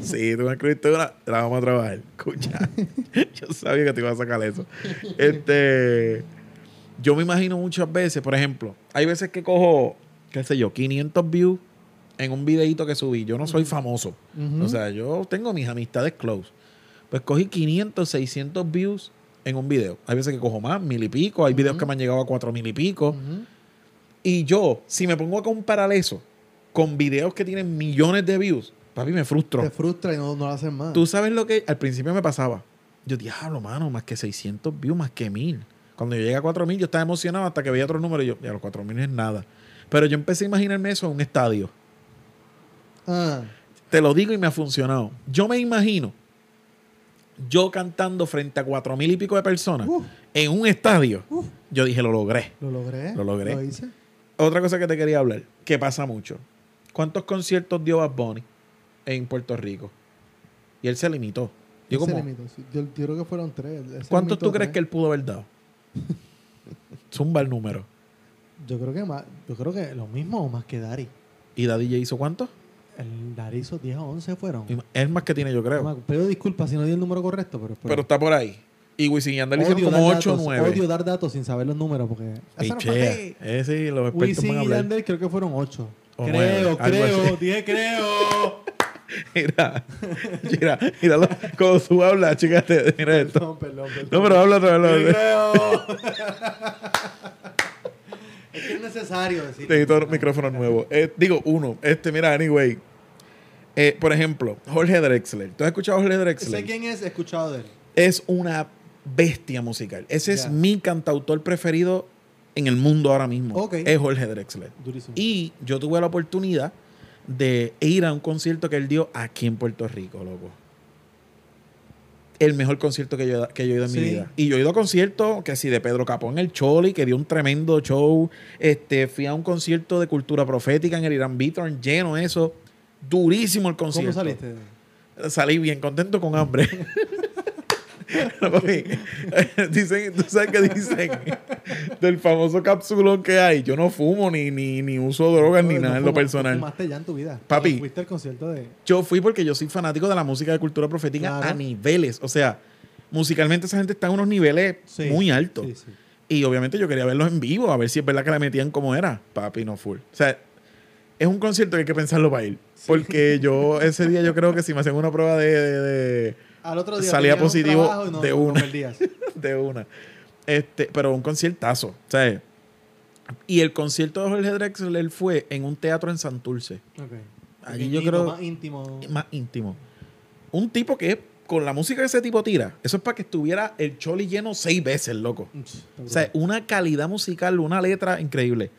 Sí, tú me escribiste una, la vamos a trabajar. Escucha. *laughs* Yo sabía que te iba a sacar eso. *laughs* Este. Yo me imagino muchas veces, por ejemplo, hay veces que cojo, qué sé yo, 500 views en un videito que subí. Yo no soy famoso. O sea, yo tengo mis amistades close. Pues cogí 500, 600 views en un video. Hay veces que cojo más, mil y pico. Hay videos que me han llegado a cuatro mil y pico. Y yo, si me pongo a comparar eso con videos que tienen millones de views, papi, me frustro. Te frustra y no, no lo hacen más. Tú sabes lo que al principio me pasaba. Yo, diablo, mano, más que 600 views, más que 1000. Cuando yo llegué a 4000, yo estaba emocionado hasta que veía otros números y yo, ya los 4000 es nada. Pero yo empecé a imaginarme eso en un estadio. Ah, Te lo digo y me ha funcionado. Yo me imagino yo cantando frente a 4000 y pico de personas en un estadio. Yo dije, lo logré. lo logré. Lo logré. Lo hice. Otra cosa que te quería hablar, que pasa mucho. ¿Cuántos conciertos dio Bad Bunny en Puerto Rico? Y él se limitó. Yo como, limitó, yo, yo creo que fueron tres. ¿Cuántos tú crees que él pudo haber dado? *laughs* Zumba el número. Yo creo que más, yo creo que lo mismo o más que Dari. ¿Y Daddy J hizo cuánto? El Dari hizo 10 o 11 fueron. Y Es más que tiene, yo creo. Pido disculpas si no di el número correcto, pero... Pero está por ahí. Y Wisin y Yandel hicieron Odio como dar 8 o datos, 9. Odio dar datos sin saber los números porque... Esa no fue Pichea. Eh, sí, los expertos Wisin van a y hablar. Yandel creo que fueron 8. O creo, nueve, algo creo, así. dije creo. *laughs* Mira, mira, mira, lo- cuando tú hablas, chicate, mira esto. Perdón, perdón, perdón. No, pero habla otra vez. *laughs* Es que es necesario decir. Necesito un micrófono nuevo. Eh, digo, uno. Este, mira, anyway. Eh, por ejemplo, Jorge Drexler. ¿Tú has escuchado a Jorge Sé Drexler? quién es, he escuchado de él. Es una bestia musical. Ese es mi cantautor preferido en el mundo ahora mismo. Ok. Es Jorge Drexler. Durísimo. Y yo tuve la oportunidad de ir a un concierto que él dio aquí en Puerto Rico, loco. El mejor concierto que yo, que yo he ido en mi vida. Y yo he ido a conciertos que sí, de Pedro Capó en el Choli, que dio un tremendo show. Este, fui a un concierto de cultura profética en el Irán Beaton, lleno eso. Durísimo el concierto. ¿Cómo saliste? Salí bien contento con hambre. *laughs* *laughs* Dicen, tú sabes que dicen del famoso capsulón que hay. Yo no fumo ni, ni, ni uso drogas ni No, nada en lo personal. fumaste ya en tu vida. Papi. Cuando Fuiste al concierto de... Yo fui porque yo soy fanático de la música de cultura profética Claro. a niveles. O sea, musicalmente esa gente está en unos niveles Sí, muy altos. Sí, sí. Y obviamente yo quería verlos en vivo, a ver si es verdad que la metían como era. Papi, no full. O sea, es un concierto que hay que pensarlo para ir. Porque yo ese día yo creo que si me hacen una prueba de- de- de, Al otro día Salía positivo no- de no una. perdías. *laughs* de una. Este, pero un conciertazo, ¿sabes? Y el concierto de Jorge Drexler fue en un teatro en Santurce, Ok. Allí yo creo- Más íntimo. más íntimo. Un tipo que con la música que ese tipo tira, eso es para que estuviera el choli lleno seis veces, loco. O sea, una calidad musical, una letra increíble.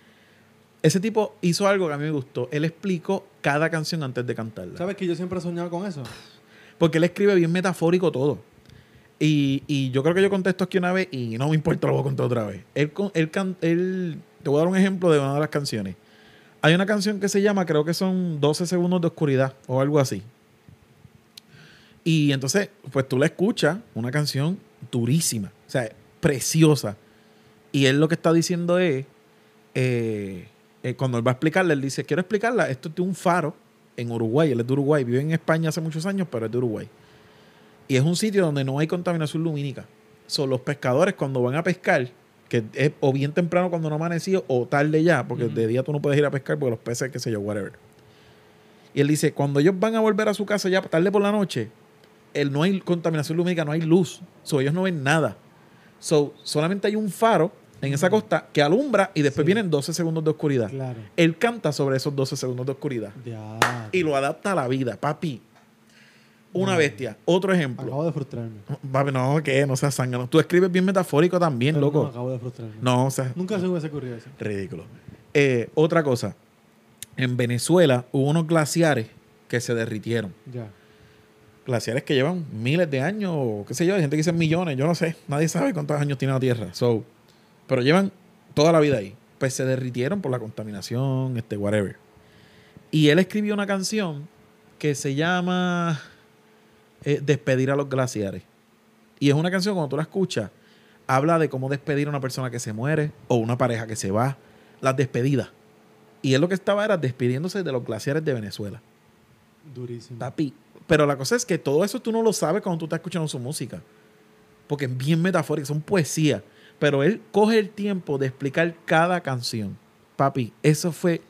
Ese tipo hizo algo que a mí me gustó. Él explicó cada canción antes de cantarla. ¿Sabes que yo siempre he soñado con eso? Porque él escribe bien metafórico todo. Y, y yo creo que yo contesto aquí una vez y no me importa, lo voy a contar otra vez. Él, él, él- te voy a dar un ejemplo de una de las canciones. Hay una canción que se llama, creo que son 12 segundos de oscuridad o algo así. Y entonces, pues tú la escuchas, una canción durísima, o sea, preciosa. Y él lo que está diciendo es, eh, eh, cuando él va a explicarla, él dice, quiero explicarla, esto es un faro en Uruguay, él es de Uruguay, vive en España hace muchos años, pero es de Uruguay. Y es un sitio donde no hay contaminación lumínica. Son los pescadores cuando van a pescar, que es o bien temprano cuando no ha amanecido o tarde ya, porque Ujú. de día tú no puedes ir a pescar porque los peces, qué sé yo, whatever. Y él dice, cuando ellos van a volver a su casa ya tarde por la noche, él, no hay contaminación lumínica, no hay luz. So, ellos no ven nada. So, solamente hay un faro en esa costa que alumbra y después Sí. vienen 12 segundos de oscuridad. Claro. Él canta sobre esos 12 segundos de oscuridad Ya. y lo adapta a la vida, papi. Una No. bestia. Otro ejemplo. Acabo de frustrarme. Papi, no, que no seas zángano. Tú escribes bien metafórico también, Pero loco. No, acabo de frustrarme. No, o sea, Nunca se hubiese ocurrido eso. ridículo. Eh, otra cosa. En Venezuela hubo unos glaciares que se derritieron. Ya. Glaciares que llevan miles de años, o qué sé yo, hay gente que dice millones, yo no sé. Nadie sabe cuántos años tiene la Tierra. So, pero llevan toda la vida ahí. Pues se derritieron por la contaminación, este, whatever. Y él escribió una canción que se llama eh, Despedir a los glaciares. Y es una canción, cuando tú la escuchas, habla de cómo despedir a una persona que se muere o una pareja que se va. Las despedidas. Y él lo que estaba era despidiéndose de los glaciares de Venezuela. Durísimo. Papi. Pero la cosa es que todo eso tú no lo sabes cuando tú estás escuchando su música. Porque es bien metafórica, son poesía. Pero él coge el tiempo de explicar cada canción. Papi, eso fue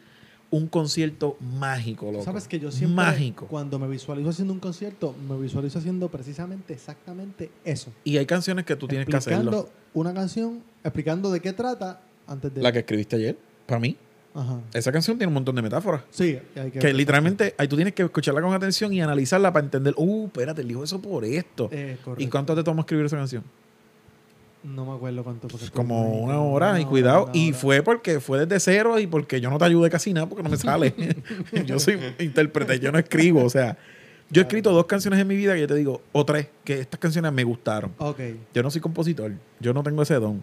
un concierto mágico, loco. Sabes que yo siempre, Mágico. cuando me visualizo haciendo un concierto, me visualizo haciendo precisamente exactamente eso. Y hay canciones que tú tienes que hacerlo. una canción, explicando de qué trata antes de... La que escribiste ayer, para mí. Ajá. Esa canción tiene un montón de metáforas. Sí, hay que... Que literalmente ahí tú tienes que escucharla con atención y analizarla para entender, uh, espérate, él dijo eso por esto. Eh, correcto. ¿Y cuánto te tomó escribir esa canción? No me acuerdo cuánto. porque como una hora una y cuidado y fue porque fue desde cero y porque yo no te ayudé casi nada porque no me sale. *laughs* *laughs* Yo soy intérprete yo no escribo o sea yo he escrito dos canciones en mi vida que yo te digo o tres que estas canciones me gustaron. Ok, yo no soy compositor yo no tengo ese don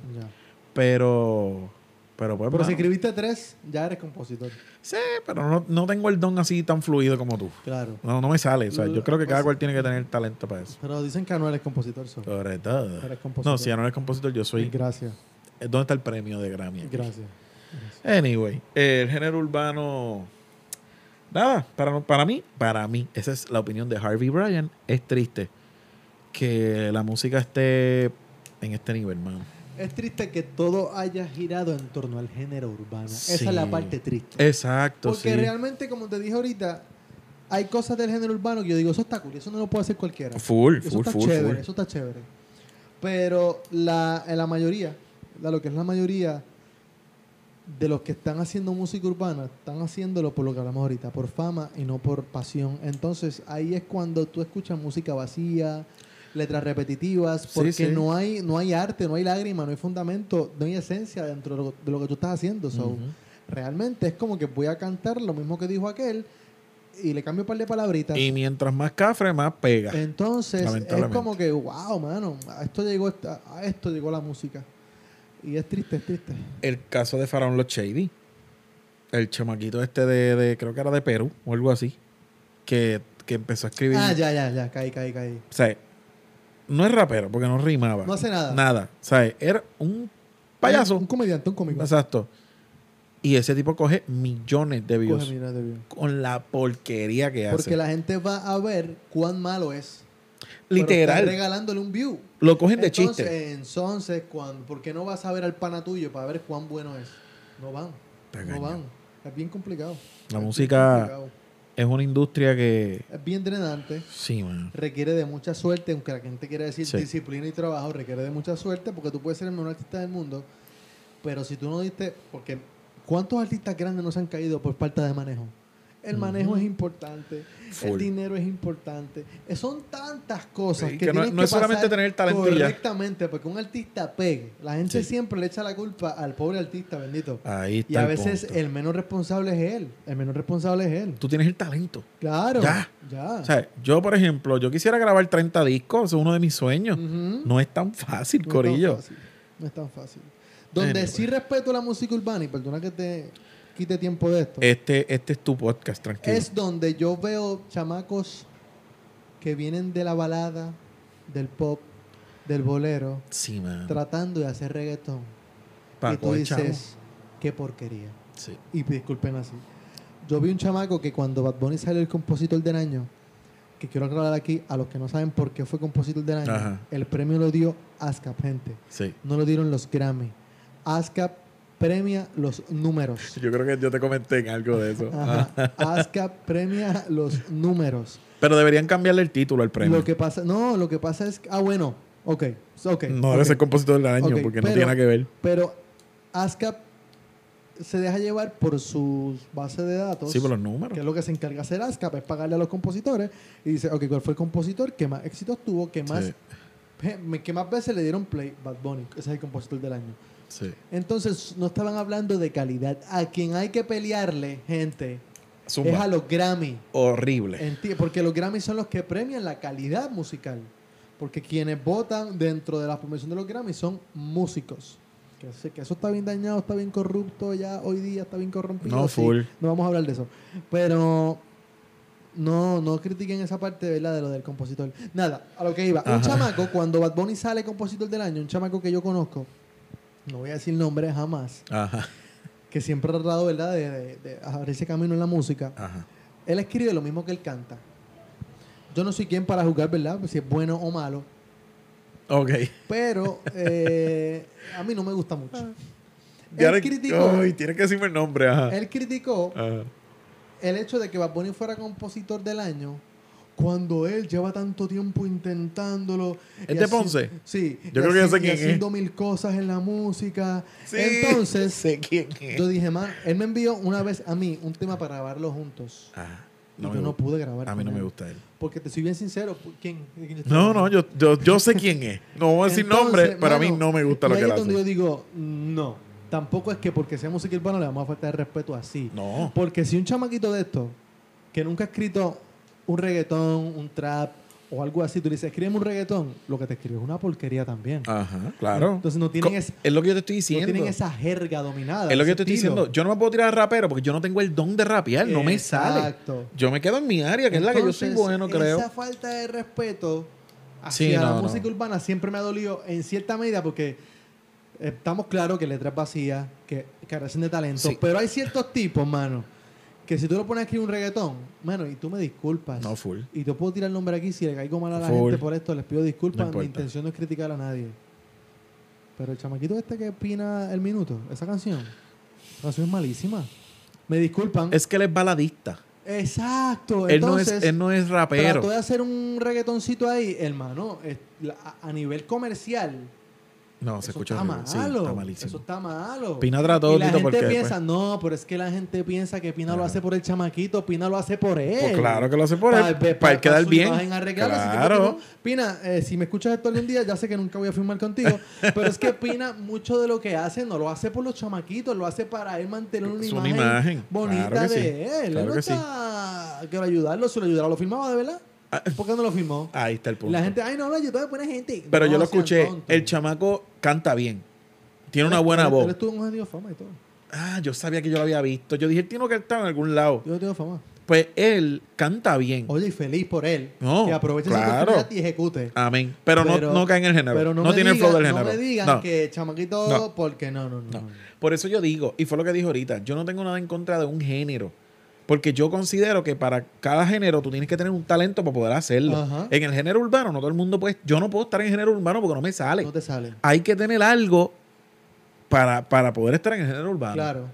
pero Pero pues, Pero si escribiste tres, ya eres compositor. sí, pero no, no tengo el don así tan fluido como tú. Claro. No, no me sale. O sea, yo creo que cada pues- cual tiene que tener talento para eso. Pero dicen que Anuel es compositor. so. Compositor. No, si ya no eres compositor, yo soy. Gracias. ¿Dónde está el premio de Grammy? aquí? Gracias. Anyway, el género urbano. Nada, para, para mí, para mí, esa es la opinión de Harvey Bryan. Es triste que la música esté en este nivel, mano. Es triste que todo haya girado en torno al género urbano. Esa es la parte triste. Exacto, Porque sí. realmente, como te dije ahorita, hay cosas del género urbano que yo digo, eso está cool, eso no lo puede hacer cualquiera. Full, eso full, está full, chévere, full. eso está chévere. Pero la, la mayoría, la- lo que es la mayoría de los que están haciendo música urbana, están haciéndolo por lo que hablamos ahorita, por fama y no por pasión. Entonces ahí es cuando tú escuchas música vacía, letras repetitivas, porque sí. no hay no hay arte, no hay lágrima, no hay fundamento, no hay esencia dentro de lo, de lo que tú estás haciendo. So. Realmente es como que voy a cantar lo mismo que dijo aquel y le cambio un par de palabritas. Y mientras más cafre, más pega. Entonces, es como que, wow, mano, a esto llegó a esto llegó la música. Y es triste, es triste. El caso de Faraón Los Shady. El chamaquito este de, de- creo que era de Perú o algo así. Que, que empezó a escribir. Ah, ya, ya, ya, caí, caí, caí. O sea, no es rapero porque no rimaba. No hace nada. Nada. Sea, era un payaso. Un comediante, un cómico. Exacto. Y ese tipo coge millones de views Coge, mira, de bien. con la porquería que hace. Porque la gente va a ver cuán malo es. Literal. regalándole un view. Lo cogen de entonces, chiste. Entonces, cuando, ¿por qué no vas a ver al pana tuyo para ver cuán bueno es? No van. No van. Es bien complicado. La Es música-. Es una industria que. Es bien drenante. Sí, man. requiere de mucha suerte, aunque la gente quiere decir Sí. disciplina y trabajo, requiere de mucha suerte porque tú puedes ser el mejor artista del mundo, pero si tú no diste, porque ¿cuántos artistas grandes no se han caído por falta de manejo? El manejo es importante, el dinero es importante, Eh, son tantas cosas Sí, que, que no- no que es solamente tener talento correctamente, porque un artista pegue, la gente Sí. siempre le echa la culpa al pobre artista, bendito. Ahí está. Y a veces el menos responsable es él, el menos responsable es él. Tú tienes el talento. Claro, Ya. ya. O sea, yo, por ejemplo, yo quisiera grabar 30 discos, es uno de mis sueños. No es tan fácil, No es tan Corillo. fácil, No es tan fácil. Donde sí respeto la música urbana, y perdona que te quite tiempo de esto, Este, este es tu podcast, tranquilo. es donde yo veo chamacos que vienen de la balada, del pop, del bolero, Sí, man. tratando de hacer reggaetón. Y tú dices, qué porquería. Sí. Y disculpen así. Yo vi un chamaco que cuando Bad Bunny salió el compositor del año, que quiero aclarar aquí a los que no saben por qué fue compositor del año, Ajá. el premio lo dio ASCAP, gente. Sí. no lo dieron los Grammy. ASCAP premia los números. Yo creo que yo te comenté en algo de eso. Ajá. *laughs* ASCAP premia los números. Pero deberían cambiarle el título al premio. Lo que pasa, no, lo que pasa es ah, bueno, ok, ok. no debe ok. ser compositor del año porque no tiene nada que ver. Pero ASCAP se deja llevar por sus bases de datos. Sí, por los números. que es lo que se encarga hacer ASCAP, es pagarle a los compositores y dice, ok, ¿cuál fue el compositor que más éxitos tuvo, que más, Sí. que más veces le dieron play? Bad Bunny, ese es el compositor del año. Sí. Entonces, no estaban hablando de calidad. A quien hay que pelearle, gente, Zumba. es a los Grammy. Horrible. Porque los Grammy son los que premian la calidad musical. Porque quienes votan dentro de la premiación de los Grammy son músicos. Que, eso está bien dañado, está bien corrupto ya hoy día, está bien corrompido. No, sí. full. No vamos a hablar de eso. Pero no, no critiquen esa parte ¿verdad? de lo del compositor. Nada, a lo que iba. Un chamaco, cuando Bad Bunny sale compositor del año, un chamaco que yo conozco, no voy a decir nombre jamás, Ajá. que siempre ha tratado ¿verdad? de, de, de abrirse camino en la música. Ajá. Él escribe lo mismo que él canta. Yo no soy quien para juzgar, ¿verdad? Si es bueno o malo. Ok. Pero *laughs* eh, a mí no me gusta mucho. Ya Él le- criticó, Ay, tienes que decirme el nombre. Ajá. él criticó Ajá. el hecho de que Bad Bunny fuera compositor del año cuando él lleva tanto tiempo intentándolo. ¿Es de Ponce? Sí. Yo creo que ya así- sé quién es. haciendo mil cosas en la música. Sí, Entonces, sé quién es. yo dije, man, él me envió una vez a mí un tema para grabarlo juntos. Ajá. y yo no pude grabar. A mí no me gusta él. Porque te soy bien sincero. ¿Quién? ¿De quién yo No, no, yo, yo, yo sé quién es. No voy a decir Entonces, nombre, pero a mí no me gusta lo que él es donde yo hace. digo, no. Tampoco es que porque sea música urbana le vamos a faltar de respeto así. No. Porque si un chamaquito de esto, que nunca ha escrito un reggaetón, un trap, o algo así, tú le dices, escríbeme un reggaetón, lo que te escribe es una porquería también. Ajá, claro. Entonces no tienen, Co- es- es lo que yo te estoy no diciendo. tienen esa jerga dominada. es lo que yo te estoy estilo. diciendo. Yo no me puedo tirar a rapero porque yo no tengo el don de rapear, no me sale. Exacto. Yo me quedo en mi área, que es la que yo soy bueno, creo. Esa falta de respeto Sí, hacia no, la no. música urbana siempre me ha dolido en cierta medida porque estamos claros que letras vacías, que carecen de talento, Sí. pero hay ciertos tipos, mano, que si tú lo pones a escribir un reggaetón, mano, y tú me disculpas. No, full. Y yo puedo tirar el nombre aquí, si le caigo mal a la Full. gente por esto, les pido disculpas, No mi intención no es criticar a nadie. Pero el chamaquito este que opina el minuto, esa canción, la canción es malísima. Me disculpan. Es que él es baladista. Exacto. Él no, es, él no es rapero. Trató de hacer un reggaetoncito ahí, hermano. es- la- a, a nivel comercial. No, se eso escucha está horrible. Sí, malo. está malísimo. Eso está malo. Pina trató y la gente porque, piensa, pues- no, pero es que la gente piensa que Pina lo hace por el chamaquito, Pina lo hace por él. Pues claro que lo hace por Pa- él. pa- Para pa quedar su bien. imagen así que, Claro. Pina, eh, si me escuchas esto algún día, ya sé que nunca voy a firmar contigo, pero es que Pina, mucho de lo que hace, no lo hace por los chamaquitos, lo hace para él mantener una Es una imagen, bonita claro que de sí, él. claro él no que sí. está... Quiero ayudarlo, si lo ayudara, lo firmaba de verdad. Ah. ¿Por qué no lo firmó? Ahí está el punto. La gente, ay, no, lo ayudó de buena gente. Pero No, yo lo escuché. El chamaco canta bien. Tiene una buena él- voz. Él estuvo en un Fama y todo. Ah, yo sabía que yo lo había visto. Yo dije, él tiene que estar en algún lado. Yo tengo fama. Pues él canta bien. Oye, y feliz por él. No, que aproveche esa claro. oportunidad y ejecute. Amén. Pero, no, no cae en el género. pero no tiene el flow del género. No me digan No. que chamaquito, No. porque no, no, no. No. no. Por eso yo digo, y fue lo que dije ahorita, yo no tengo nada en contra de un género. Porque yo considero que para cada género tú tienes que tener un talento para poder hacerlo. Ajá. En el género urbano, no todo el mundo puede. Yo no puedo estar en el género urbano porque no me sale. No te sale. Hay que tener algo para, para poder estar en el género urbano. Claro.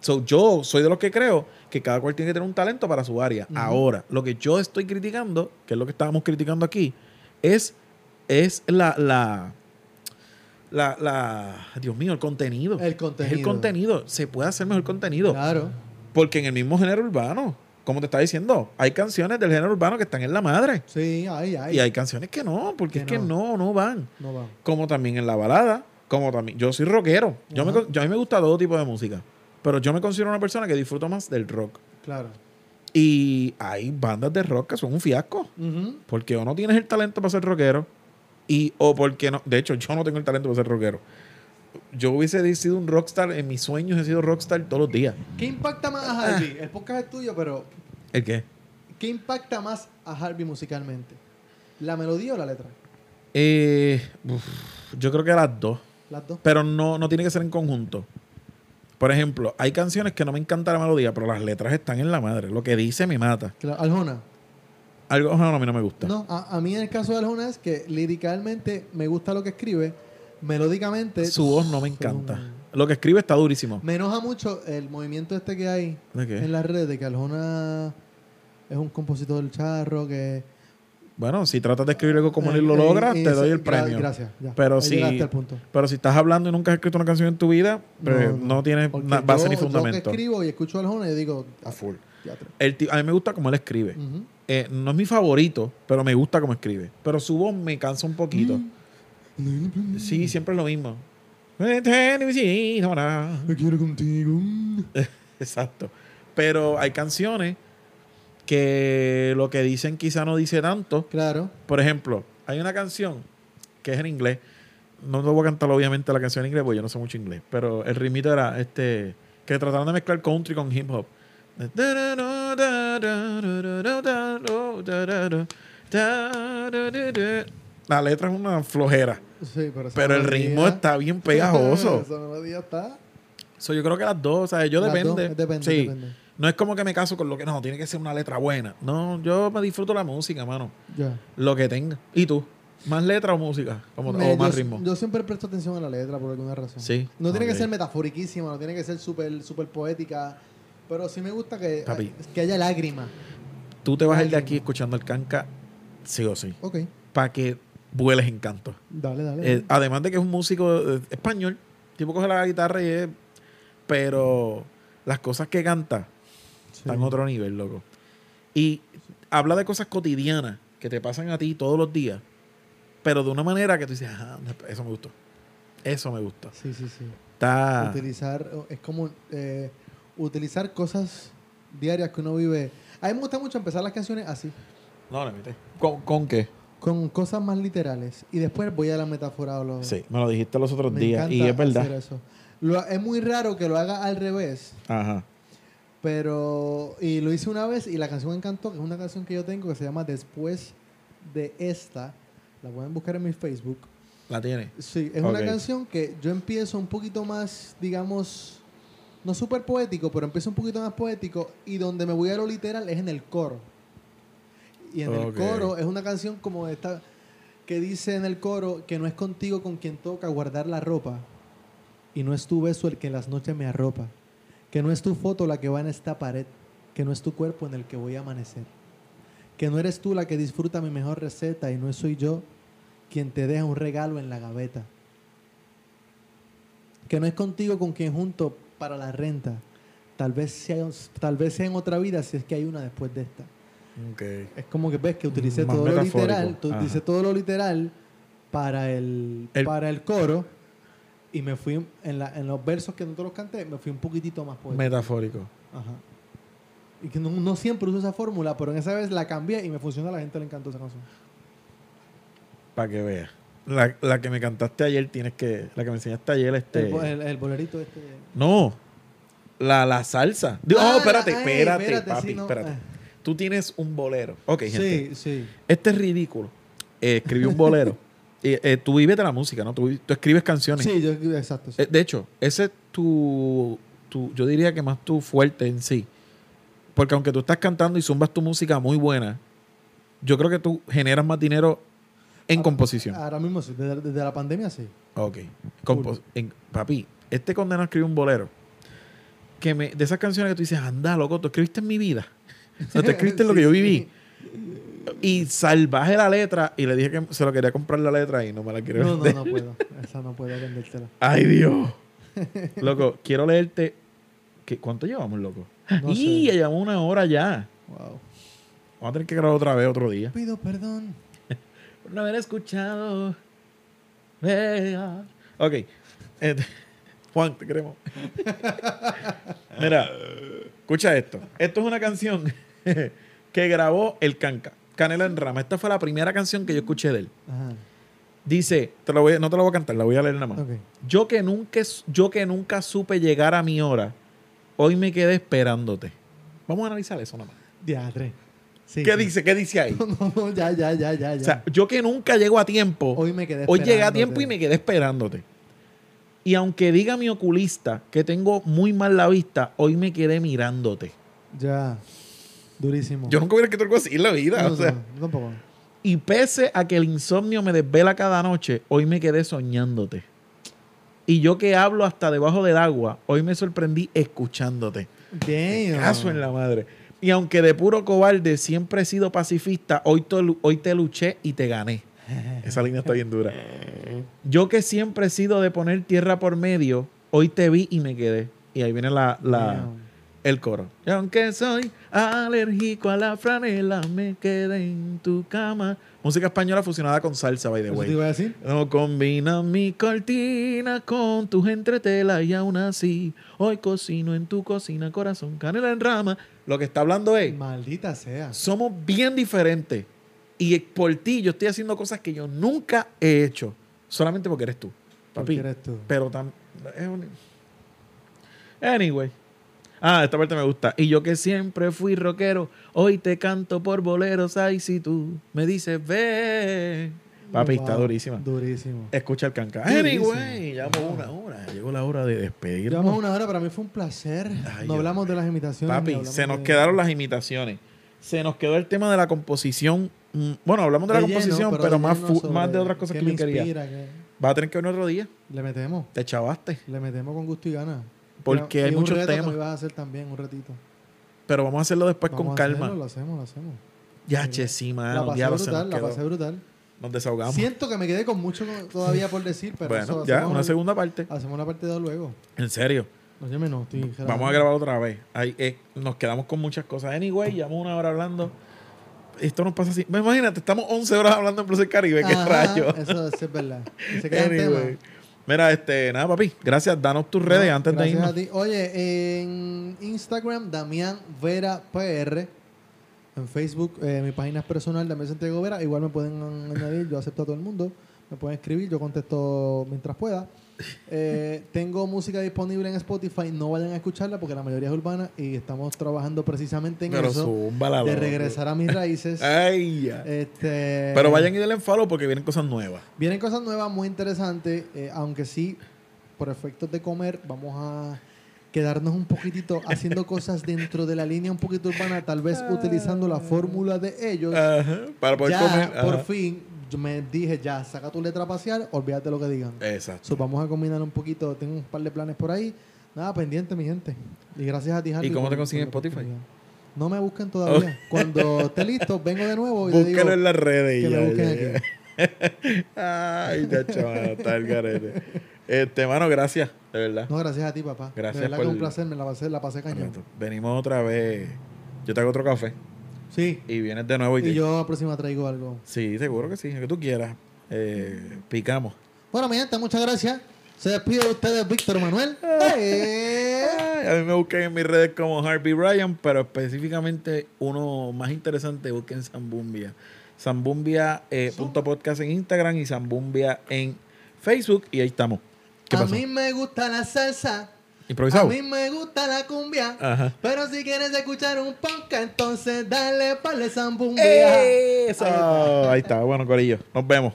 So, yo soy de los que creo que cada cual tiene que tener un talento para su área. Ahora, lo que yo estoy criticando, que es lo que estábamos criticando aquí, es, es la, la, la, la- Dios mío, el contenido. El contenido. Es el contenido. Se puede hacer mejor contenido. Claro. Porque en el mismo género urbano, como te estaba diciendo, hay canciones del género urbano que están en la madre. Sí, ay, ay. Y hay canciones que no, porque Que es que no. no, no van. No va. Como también en la balada, como también. Yo soy rockero. Yo, me yo a mí me gusta todo tipo de música. Pero yo me considero una persona que disfruto más del rock. Claro. Y hay bandas de rock que son un fiasco. Porque o no tienes el talento para ser rockero. Y, o porque no. De hecho, yo no tengo el talento para ser rockero. Yo hubiese sido un rockstar. En mis sueños he sido rockstar todos los días. ¿Qué impacta más a Harvey? El podcast es tuyo, pero ¿El qué? ¿qué impacta más a Harvey musicalmente? ¿La melodía o la letra? Eh, uf, yo creo que las dos. Las dos. Pero no, no tiene que ser en conjunto. Por ejemplo, hay canciones que no me encanta la melodía, pero las letras están en la madre. Lo que dice me mata. Claro. Aljona. Algo no, a mí no me gusta. No, a, a mí en el caso de Aljona es que líricamente me gusta lo que escribe, melódicamente... Su voz no me encanta. Lo que escribe está durísimo. Me enoja mucho el movimiento este que hay en las redes de que Aljona es un compositor del charro que... Bueno, si tratas de escribir algo como él lo Eh, logra, eh, te doy el premio. Gracias. ya. Pero si, punto. pero si estás hablando y nunca has escrito una canción en tu vida, pues, no, tienes base yo- ni Yo que fundamento. escribo y escucho a Aljona y digo... A full. teatro. El a mí me gusta cómo él escribe. Eh, no es mi favorito, pero me gusta cómo escribe. Pero su voz me cansa un poquito. Mm. Sí, siempre es lo mismo. Me quiero contigo. *laughs* Exacto. Pero hay canciones que lo que dicen quizá no dice tanto. Claro. Por ejemplo, hay una canción que es en inglés. No te voy a cantar obviamente la canción en inglés porque yo no sé mucho inglés. Pero el ritmito era este que trataron de mezclar country con hip hop. La letra es una flojera. Sí, pero, Pero el ritmo está bien pegajoso. *laughs* esa melodía está... So, yo creo que las dos, o sea, yo Las depende. dos, depende, sí. depende. No es como que me caso con lo que no, tiene que ser una letra buena. No, yo me disfruto la música, mano. Ya. Lo que tenga. ¿Y tú? ¿Más letra o música? Como, Me- o más yo, ritmo. yo siempre presto atención a la letra por alguna razón. Sí. No tiene que ser metaforiquísima, no tiene que ser súper super poética, pero sí me gusta que, Papi. que haya lágrimas. Tú te vas a ir de aquí escuchando el canca, sí o sí. Ok, Para que vueles en canto. dale, dale. Eh, además de que es un músico eh, español, tipo coge la guitarra y es. Pero las cosas que canta Sí. están en otro nivel, loco. Y habla de cosas cotidianas que te pasan a ti todos los días, pero de una manera que tú dices, ajá, eso me gustó. Eso me gusta. Sí, sí, sí. Está. Utilizar, es como eh, utilizar cosas diarias que uno vive. A mí me gusta mucho empezar las canciones así. No, metí. ¿Con, con qué? Con cosas más literales. Y después voy a la metáfora o lo- Sí, me lo dijiste los otros Me días. Y es hacer verdad. eso. Lo- es muy raro que lo haga al revés, Ajá. pero... Y lo hice una vez y la canción me encantó, que es una canción que yo tengo que se llama Después de esta. La pueden buscar en mi Facebook. La tiene. Sí, es una canción que yo empiezo un poquito más, digamos, no súper poético, pero empiezo un poquito más poético y donde me voy a lo literal es en el coro. Y en el coro es una canción como esta que dice en el coro que no es contigo con quien toca guardar la ropa y no es tu beso el que en las noches me arropa, que no es tu foto la que va en esta pared, que no es tu cuerpo en el que voy a amanecer, que no eres tú la que disfruta mi mejor receta y no soy yo quien te deja un regalo en la gaveta. Que no es contigo con quien junto para la renta. Tal vez, sea, tal vez sea en otra vida si es que hay una después de esta. Es como que ves que utilicé Más todo lo literal, Ajá. utilicé todo lo literal para el, El- para el coro y me fui en, la- en los versos que no te los canté, me fui un poquitito más poético. Metafórico. Ajá. Y que no, no siempre uso esa fórmula, pero en esa vez la cambié y me funcionó, a la gente le encantó esa canción. Para que veas. La, la que me cantaste ayer tienes que. La que me enseñaste ayer, este. El, bo- el- el bolerito este. No. La, la salsa. Digo, Ah, oh, espérate, ay, espérate, espérate, papi, sí, no, espérate. Tú tienes un bolero. Ok, gente. Sí, sí. Este es ridículo. Eh, escribí un bolero. *laughs* Eh, eh, tú vives de la música, ¿no? Tú, escribes canciones. Sí, yo, exacto. sí. Eh, de hecho, ese es tu, tu- Yo diría que más tu fuerte en sí. Porque aunque tú estás cantando y zumbas tu música muy buena, yo creo que tú generas más dinero en Ah, composición. Ahora mismo sí, desde, desde la pandemia sí. Ok. Compo- en- papi, este condenado escribió un bolero. Que me, de esas canciones que tú dices, anda, loco, tú escribiste en mi vida. O sea, tú escribiste lo que Sí, yo sí. viví. Y salvaje la letra y le dije que se lo quería comprar la letra y no me la quiere No, no, vender. no puedo. Esa no puedo vendértela. *laughs* Ay, Dios. *laughs* Loco, quiero leerte. ¿Qué, ¿Cuánto llevamos, loco? No y sé. llevamos una hora ya. Wow. Vamos a tener que grabar otra vez otro día. Pido perdón. *laughs* Por no haber escuchado. Vea. Ok. Este, Juan, te queremos. Mira, escucha esto. Esto es una canción *laughs* que grabó el Canca. Canela en Rama. Esta fue la primera canción que yo escuché de él. Ajá. Dice, te lo voy, no te la voy a cantar, la voy a leer nada más. Yo que nunca, yo que nunca supe llegar a mi hora, hoy me quedé esperándote. Vamos a analizar eso nada más. Diadre. Sí, ¿Qué sí. dice? ¿Qué dice ahí? *laughs* No, no, no, ya, ya, ya, ya. O sea, yo que nunca llego a tiempo, hoy me quedé hoy llegué a tiempo y me quedé esperándote. Y aunque diga mi oculista que tengo muy mal la vista, hoy me quedé mirándote. Ya. Durísimo. Yo nunca hubiera escrito algo así en la vida. No, o sea. no, no, tampoco. Y pese a que el insomnio me desvela cada noche, hoy me quedé soñándote. Y yo que hablo hasta debajo del agua, hoy me sorprendí escuchándote. Damn. Caso en la madre. Y aunque de puro cobarde siempre he sido pacifista, hoy, to- hoy te luché y te gané. *laughs* Esa línea está bien dura. Yo que siempre he sido de poner tierra por medio, hoy te vi y me quedé. Y ahí viene la, la- el coro. Y aunque soy alérgico a la franela, me quedé en tu cama. Música española fusionada con salsa, by the ¿Eso te way. iba a decir? No combina mi cortina con tus entretelas y aún así hoy cocino en tu cocina, corazón, canela en rama. Lo que está hablando es, Maldita sea. somos bien diferentes y por ti yo estoy haciendo cosas que yo nunca he hecho, solamente porque eres tú, papi. Porque eres tú. Pero un- Anyway. Ah, esta parte me gusta. Y yo que siempre fui rockero, hoy te canto por boleros. Ay, si tú me dices, ve. Papi, está Wow, durísima. Durísimo. Escucha el canca. Anyway, llevamos una hora. Llegó la hora de despedirnos. Llevamos una hora, para mí fue un placer. Ay, no hablamos de las imitaciones. Papi, se nos de- quedaron las imitaciones. Se nos quedó el tema de la composición. Mm, Bueno, hablamos de la de composición, pero, de más, más de otras cosas que me yo quería. qué- Vas a tener que venir otro día. Le metemos. Te chavaste. Le metemos con gusto y gana. Porque Y hay muchos reto que temas. me ibas a hacer también, un ratito. Pero vamos a hacerlo después Vamos con a calma. hacerlo, lo hacemos, lo hacemos. Ya, che, sí, la mano. pasé Ya brutal, la pasé brutal. Nos desahogamos. Siento que me quedé con mucho todavía por decir, pero bueno, eso ya, una el- segunda parte. Hacemos una parte 2 luego. En serio. Oye, no, estoy Vamos a grabar otra vez. Ahí, eh, nos quedamos con muchas cosas. Anyway, llevamos una hora hablando. Esto nos pasa así. Imagínate, estamos 11 horas hablando en Plus del Caribe. ¿Qué rayo? Eso es verdad. Se queda Anyway. tema. Mira, este, nada, papi. Gracias. Danos tus redes No, antes de irnos. a ti. Oye, en Instagram, Damián Vera PR. En Facebook, eh, mi página es personal de Santiago Vera. Igual me pueden añadir, yo acepto a todo el mundo. Me pueden escribir, yo contesto mientras pueda. Eh, *laughs* tengo música disponible en Spotify, no vayan a escucharla porque la mayoría es urbana y estamos trabajando precisamente en Pero eso. De regresar a mis *laughs* raíces. Ay, ya. Este, Pero vayan y denle en follow porque vienen cosas nuevas. Vienen cosas nuevas muy interesantes, eh, aunque sí, por efectos de comer, vamos a quedarnos un poquitito haciendo cosas dentro de la línea un poquito urbana, tal vez utilizando la fórmula de ellos. Ajá, para poder ya, comer. por fin, yo me dije, ya, saca tu letra pasear, olvídate lo que digan. Exacto. So, vamos a combinar un poquito, tengo un par de planes por ahí. Nada, pendiente, mi gente. Y gracias a ti, Harvey, ¿Y cómo te consiguen Spotify? No me busquen todavía. Cuando esté listo, vengo de nuevo y le digo Búsquelo en las redes y que ya, me busquen ya, aquí. ya. *laughs* Ay, te chaval, está el garete. Este, mano, gracias, de verdad. No, gracias a ti, papá. Gracias De verdad por- que es un placer, me la pasé, la pasé cañón. Venimos otra vez. Yo te hago otro café Sí. y vienes de nuevo y, Y te- yo la próxima traigo algo. Sí, seguro que sí, lo que tú quieras. Eh, picamos. Bueno, mi gente, muchas gracias. Se despide de ustedes Víctor Manuel. *laughs* Eh, a mí me busquen en mis redes como Harvey Ryan, pero específicamente uno más interesante, busquen Zambumbia. Zambumbia eh, en Instagram y Zambumbia en Facebook. Y ahí estamos. ¿Qué a mí me gusta la salsa. A ¿Improvisado? mí me gusta la cumbia. Ajá. Pero si quieres escuchar un punk, entonces dale para el zambumbia. Eso. Ahí está. Bueno, Corillo. Nos vemos.